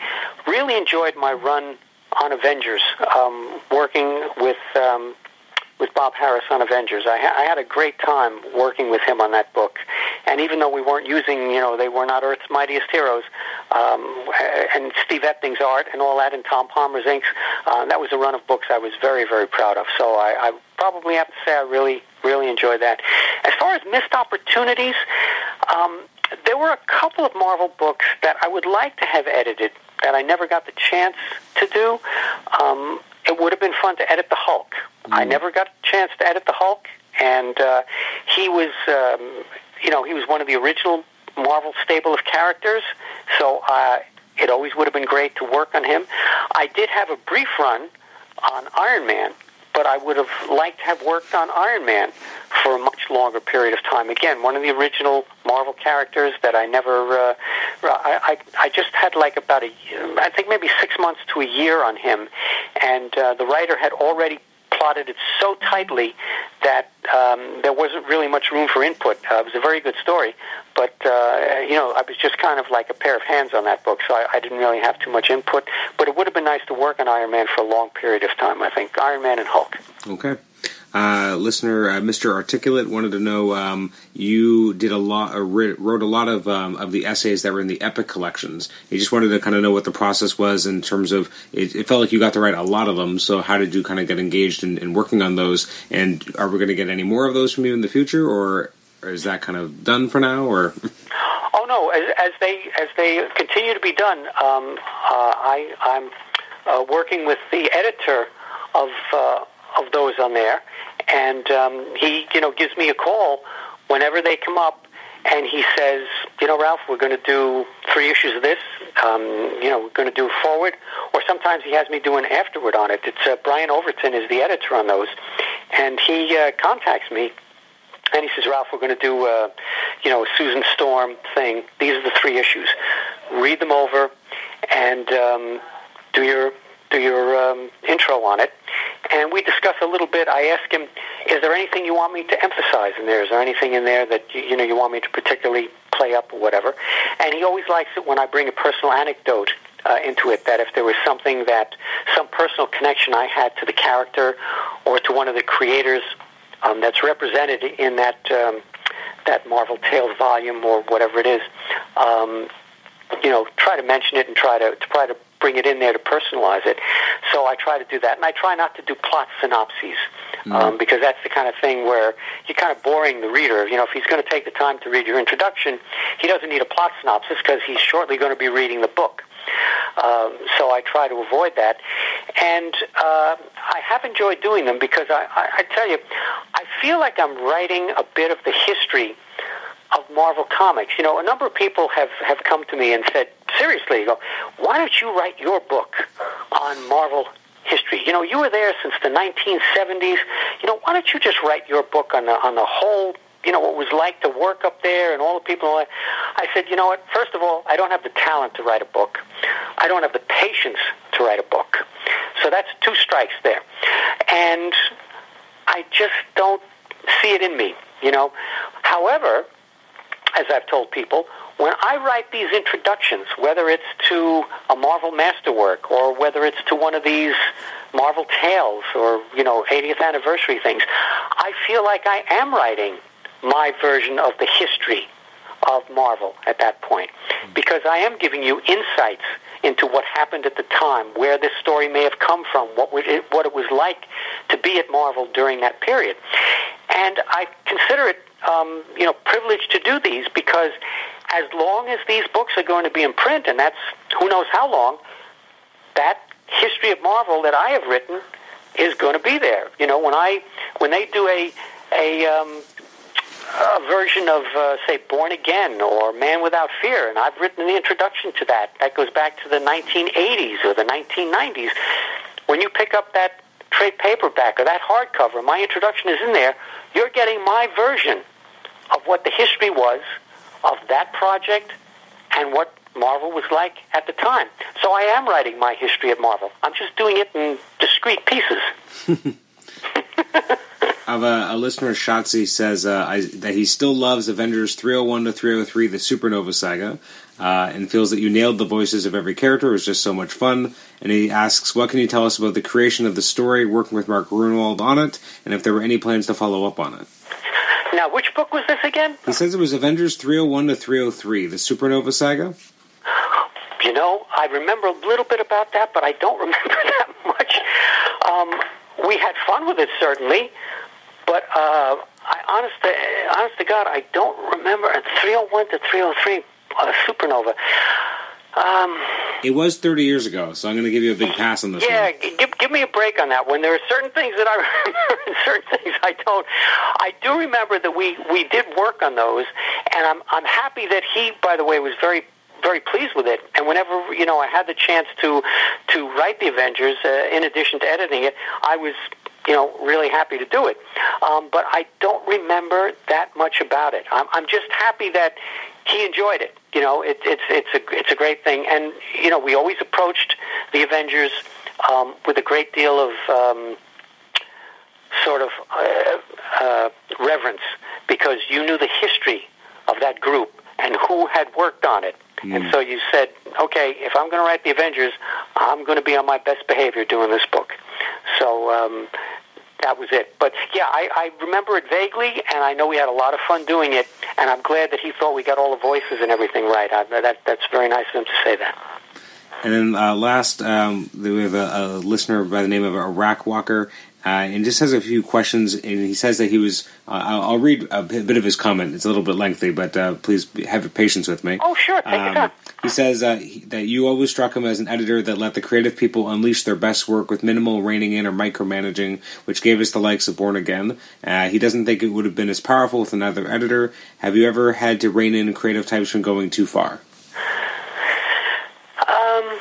really enjoyed my run on Avengers, um, working with um, with Bob Harras on Avengers. I, ha- I had a great time working with him on that book. And even though we weren't using, you know, they were not Earth's mightiest heroes, um, and Steve Epting's art and all that, and Tom Palmer's inks, uh, that was a run of books I was very, very proud of. So I, I probably have to say I really, really enjoyed that. As far as missed opportunities, um, there were a couple of Marvel books that I would like to have edited that I never got the chance to do. Um, it would have been fun to edit the Hulk. Mm. I never got a chance to edit the Hulk, and uh, he was, um, you know, he was one of the original Marvel stable of characters. So uh, it always would have been great to work on him. I did have a brief run on Iron Man, but I would have liked to have worked on Iron Man for a much longer period of time. Again, one of the original Marvel characters that I never, uh, I, I, I just had like about a, I think maybe six months to a year on him, and uh, the writer had already plotted it so tightly that um, there wasn't really much room for input. Uh, it was a very good story, but uh, you know, I was just kind of like a pair of hands on that book, so I, I didn't really have too much input. But it would have been nice to work on Iron Man for a long period of time. I think Iron Man and Hulk. Okay. Uh, listener, uh, Mr. Articulate, wanted to know um, you did a lot, uh, wrote a lot of um, of the essays that were in the Epic collections. He just wanted to kind of know what the process was in terms of. It, it, felt like you got to write a lot of them. So how did you kind of get engaged in, in working on those? And are we going to get any more of those from you in the future, or, or is that kind of done for now? Or oh no, as, as they as they continue to be done, um, uh, I I'm uh, working with the editor of of those on there, and um, he you know gives me a call whenever they come up, and he says, you know, Ralph, we're going to do three issues of this. Um, you know, we're going to do forward, or sometimes he has me do an afterward on it. It's uh, Brian Overton is the editor on those, and he uh, contacts me. And he says, Ralph, we're going to do, uh, you know, a Susan Storm thing. These are the three issues. Read them over, and um, do your do your um, intro on it, and we discuss a little bit. I ask him, "Is there anything you want me to emphasize in there? Is there anything in there that you, you know you want me to particularly play up or whatever?" And he always likes it when I bring a personal anecdote uh, into it. That if there was something that some personal connection I had to the character or to one of the creators um, that's represented in that um, that Marvel Tales volume or whatever it is. Um, you know, try to mention it and try to, to try to bring it in there to personalize it. So I try to do that, and I try not to do plot synopses mm. um, because that's the kind of thing where you're kind of boring the reader. You know, if he's going to take the time to read your introduction, he doesn't need a plot synopsis because he's shortly going to be reading the book. Um, so I try to avoid that, and uh, I have enjoyed doing them because I, I, I tell you, I feel like I'm writing a bit of the history of Marvel Comics. You know, a number of people have, have come to me and said, seriously, go, why don't you write your book on Marvel history? You know, you were there since the 1970s. You know, why don't you just write your book on the, on the whole, you know, what it was like to work up there and all the people. I said, you know what? First of all, I don't have the talent to write a book. I don't have the patience to write a book. So that's two strikes there. And I just don't see it in me, you know. However, as I've told people, when I write these introductions, whether it's to a Marvel masterwork or whether it's to one of these Marvel tales or, you know, 80th anniversary things, I feel like I am writing my version of the history of Marvel at that point hmm. because I am giving you insights into what happened at the time, where this story may have come from, what, it, what it was like to be at Marvel during that period. And I consider it um, you know, privileged to do these because as long as these books are going to be in print, and that's who knows how long, that history of Marvel that I have written is going to be there. You know, when I when they do a a, um, a version of uh, say Born Again or Man Without Fear, and I've written the introduction to that. That goes back to the 1980s or the 1990s. When you pick up that trade paperback or that hardcover, my introduction is in there. You're getting my version of what the history was of that project and what Marvel was like at the time. So I am writing my history of Marvel. I'm just doing it in discrete pieces. Of a, a listener, Shotzi says uh, I, that he still loves Avengers 301 to 303, the Supernova saga, uh, and feels that you nailed the voices of every character. It was just so much fun. And he asks, what can you tell us about the creation of the story, working with Mark Gruenwald on it, and if there were any plans to follow up on it? Now, which book was this again? He says it was Avengers 301 to 303, the Supernova saga. You know, I remember a little bit about that, but I don't remember that much. Um, we had fun with it, certainly, but uh, I, honest, to, honest to God, I don't remember. 301 to 303, uh, Supernova. Um, It was 30 years ago, so I'm going to give you a big pass on this yeah, one. give, give me a break on that one. There are certain things that I remember and certain things I don't. I do remember that we, we did work on those, and I'm, I'm happy that he, by the way, was very very pleased with it. And whenever you know I had the chance to to write the Avengers, uh, in addition to editing it, I was you know really happy to do it. Um, but I don't remember that much about it. I'm, I'm just happy that he enjoyed it. You know, it, it's it's a it's a great thing. And you know, we always approached the Avengers um, with a great deal of. Um, sort of uh, uh, reverence because you knew the history of that group and who had worked on it. And so you said, okay, if I'm going to write the Avengers, I'm going to be on my best behavior doing this book. So um, that was it. But yeah, I, I remember it vaguely, and I know we had a lot of fun doing it. And I'm glad that he thought we got all the voices and everything right. I, that that's very nice of him to say that. And then uh, last, um, we have a, a listener by the name of Iraq Walker, uh, and just has a few questions. And he says that he was. Uh, I'll, I'll read a bit of his comment. It's a little bit lengthy, but uh, please have patience with me. Oh, sure, take your. He says uh, he- that you always struck him as an editor that let the creative people unleash their best work with minimal reining in or micromanaging, which gave us the likes of Born Again. Uh, he doesn't think it would have been as powerful with another editor. Have you ever had to rein in creative types from going too far? Um,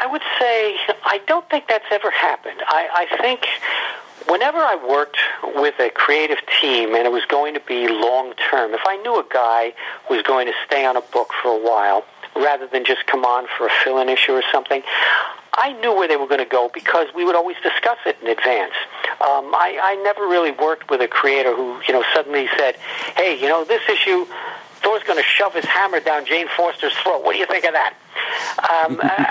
I would say I don't think that's ever happened. I, I think whenever I worked with a creative team and it was going to be long term, if I knew a guy was going to stay on a book for a while rather than just come on for a fill in issue or something, I knew where they were going to go because we would always discuss it in advance. Um, I, I never really worked with a creator who, you know, suddenly said, "Hey, you know, this issue, Thor's going to shove his hammer down Jane Foster's throat. What do you think of that?" Um, uh,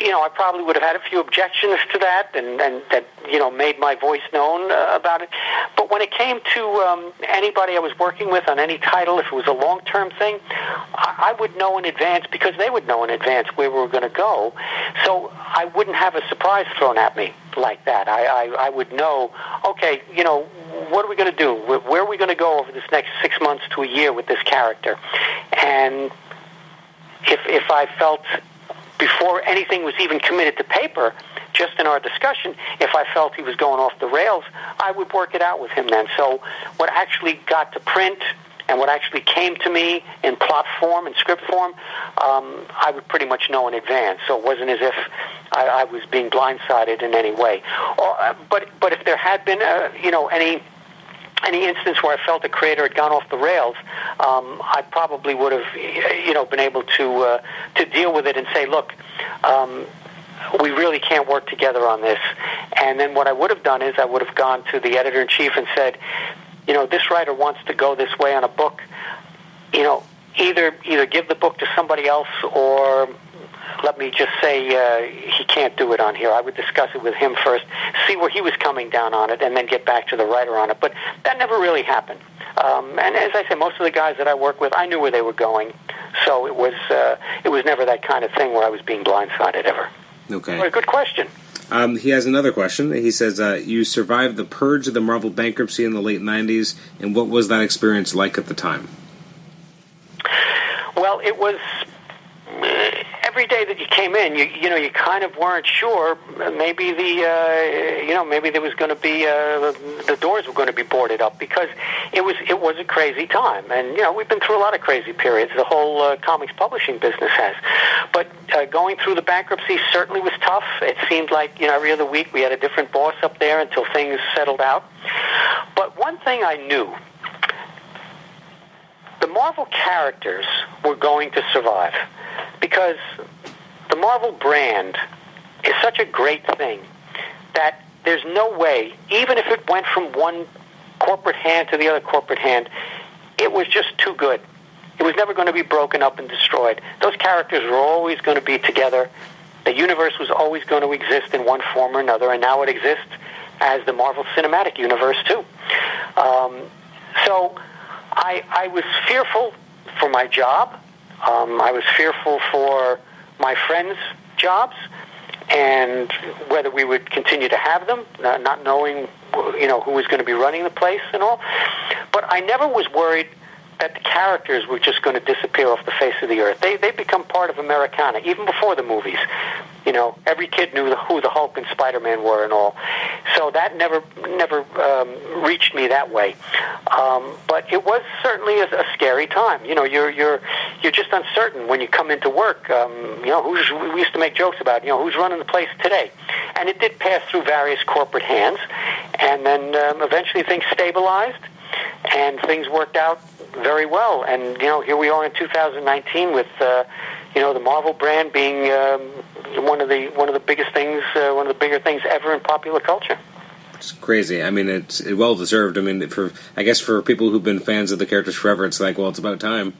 you know, I probably would have had a few objections to that, and, and that you know made my voice known uh, about it. But when it came to um, anybody I was working with on any title, if it was a long-term thing, I, I would know in advance because they would know in advance where we were going to go. So I wouldn't have a surprise thrown at me like that. I, I, I would know, okay, you know, what are we going to do? Where where are we going to go over this next six months to a year with this character? And if if I felt before anything was even committed to paper, just in our discussion, if I felt he was going off the rails, I would work it out with him then. So what actually got to print and what actually came to me in plot form and script form, um, I would pretty much know in advance. So it wasn't as if I, I was being blindsided in any way. Or, uh, but but if there had been, uh, you know, any any instance where I felt the creator had gone off the rails, um, I probably would have, you know, been able to uh, to deal with it and say, look. Um, we really can't work together on this. And then what I would have done is I would have gone to the editor in chief and said, you know, this writer wants to go this way on a book. You know, either either give the book to somebody else or let me just say uh, he can't do it on here. I would discuss it with him first, see where he was coming down on it, and then get back to the writer on it. But that never really happened. Um, and as I say, most of the guys that I work with, I knew where they were going, so it was uh, it was never that kind of thing where I was being blindsided ever. Okay. Well, good question. Um, he has another question. He says, uh, "You survived the purge of the Marvel bankruptcy in the late '90s, and what was that experience like at the time?" Well, it was every day that you came in. You you know you kind of weren't sure. Maybe the uh, you know maybe there was going to be uh, the doors were going to be boarded up because it was it was a crazy time. And you know we've been through a lot of crazy periods. The whole uh, comics publishing business has. But uh, going through the bankruptcy certainly was tough. It seemed like you know every other week we had a different boss up there until things settled out. But one thing I knew the Marvel characters were going to survive because the Marvel brand is such a great thing that there's no way, even if it went from one corporate hand to the other corporate hand, it was just too good. It was never going to be broken up and destroyed. Those characters were always going to be together. The universe was always going to exist in one form or another, and now it exists as the Marvel Cinematic Universe too. Um, so I, I was fearful for my job. Um, I was fearful for my friends' jobs and whether we would continue to have them, uh, not knowing you know who was going to be running the place and all. But I never was worried that the characters were just going to disappear off the face of the earth. They they become part of Americana even before the movies. You know, every kid knew the, who the Hulk and Spider-Man were and all. So that never never um, reached me that way. Um, but it was certainly a, a scary time. You know, you're you're you're just uncertain when you come into work. Um, you know, who's we used to make jokes about. You know, who's running the place today, and it did pass through various corporate hands, and then um, eventually things stabilized, and things worked out very well. And you know, here we are in 2019 with uh, you know the Marvel brand being um, one of the one of the biggest things, uh, one of the bigger things ever in popular culture. It's crazy. I mean, it's well deserved. I mean, for I guess for people who've been fans of the characters forever, it's like, well, it's about time.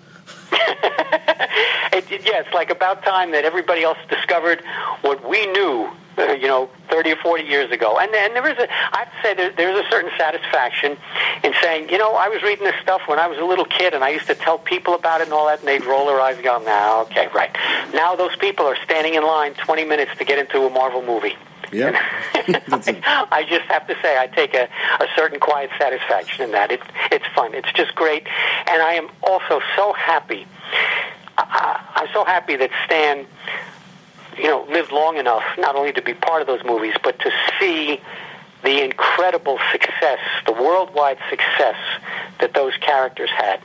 it, yeah, it's like about time that everybody else discovered what we knew, you know, 30 or 40 years ago. And, and there is a, I have to say, there, there's a certain satisfaction in saying, you know, I was reading this stuff when I was a little kid, and I used to tell people about it and all that, and they'd roll their eyes and go, now, okay, right. Now those people are standing in line 20 minutes to get into a Marvel movie. Yeah. I, I just have to say, I take a, a certain quiet satisfaction in that. It, it's fun. It's just great. And I am also so happy. I, I'm so happy that Stan, you know, lived long enough not only to be part of those movies, but to see the incredible success, the worldwide success that those characters had.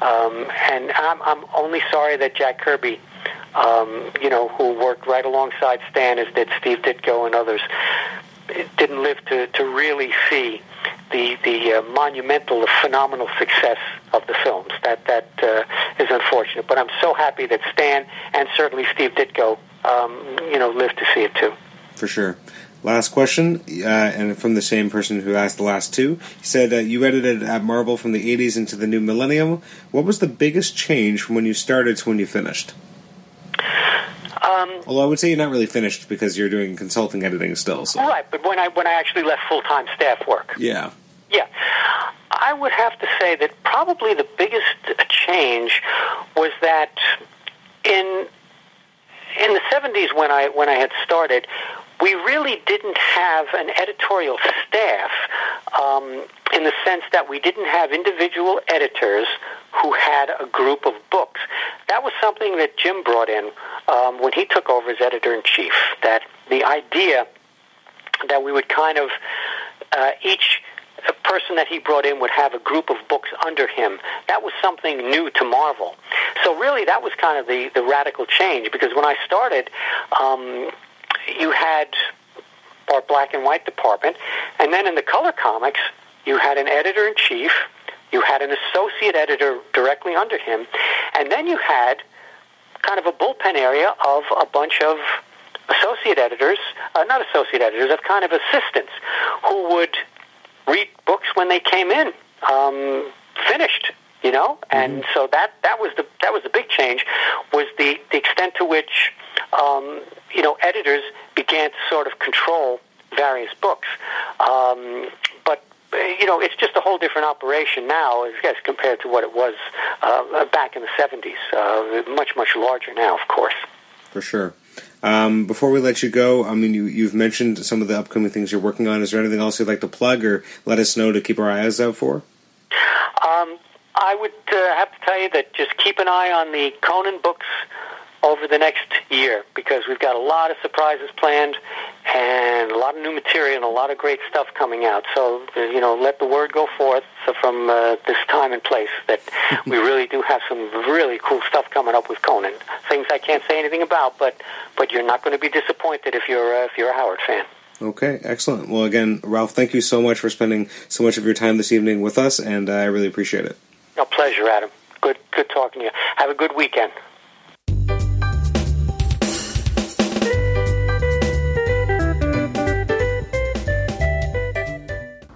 Um, and I'm, I'm only sorry that Jack Kirby um, you know, who worked right alongside Stan, as did Steve Ditko and others, didn't live to, to really see the the uh, monumental, the phenomenal success of the films. That that uh, is unfortunate, but I'm so happy that Stan and certainly Steve Ditko, um, you know, live to see it too. For sure. Last question, uh, and from the same person who asked the last two. He said, uh, You edited at Marvel from the 80s into the new millennium. What was the biggest change from when you started to when you finished? Um, Although I would say you're not really finished because you're doing consulting editing still. So. right, but when I when I actually left full time staff work, Yeah. Yeah. I would have to say that probably the biggest change was that in in the 70s when I when I had started, we really didn't have an editorial staff um, in the sense that we didn't have individual editors who had a group of books. That was something that Jim brought in um, when he took over as editor in chief. That the idea that we would kind of uh, each a person that he brought in would have a group of books under him. That was something new to Marvel. So really, that was kind of the, the radical change because when I started, um, you had our black and white department, and then in the color comics, you had an editor in chief, you had an associate editor directly under him, and then you had kind of a bullpen area of a bunch of associate editors, uh, not associate editors, of kind of assistants who would read books when they came in, um, finished. You know, and so that that was the that was the big change, was the the extent to which um, you know editors began to sort of control various books. Um, but uh, you know, it's just a whole different operation now, as guess, compared to what it was uh, back in the '70s. Uh, much much larger now, of course. For sure. Um, before we let you go, I mean, you, you've mentioned some of the upcoming things you're working on. Is there anything else you'd like to plug or let us know to keep our eyes out for? Um, I would uh, have to tell you that just keep an eye on the Conan books over the next year because we've got a lot of surprises planned and a lot of new material and a lot of great stuff coming out. So, you know, let the word go forth from uh, this time and place that we really do have some really cool stuff coming up with Conan. Things I can't say anything about, but but you're not going to be disappointed if you're uh, if you're a Howard fan. Okay, excellent. Well, again, Ralph, thank you so much for spending so much of your time this evening with us, and uh, I really appreciate it. A pleasure, Adam. Good, good talking to you. Have a good weekend.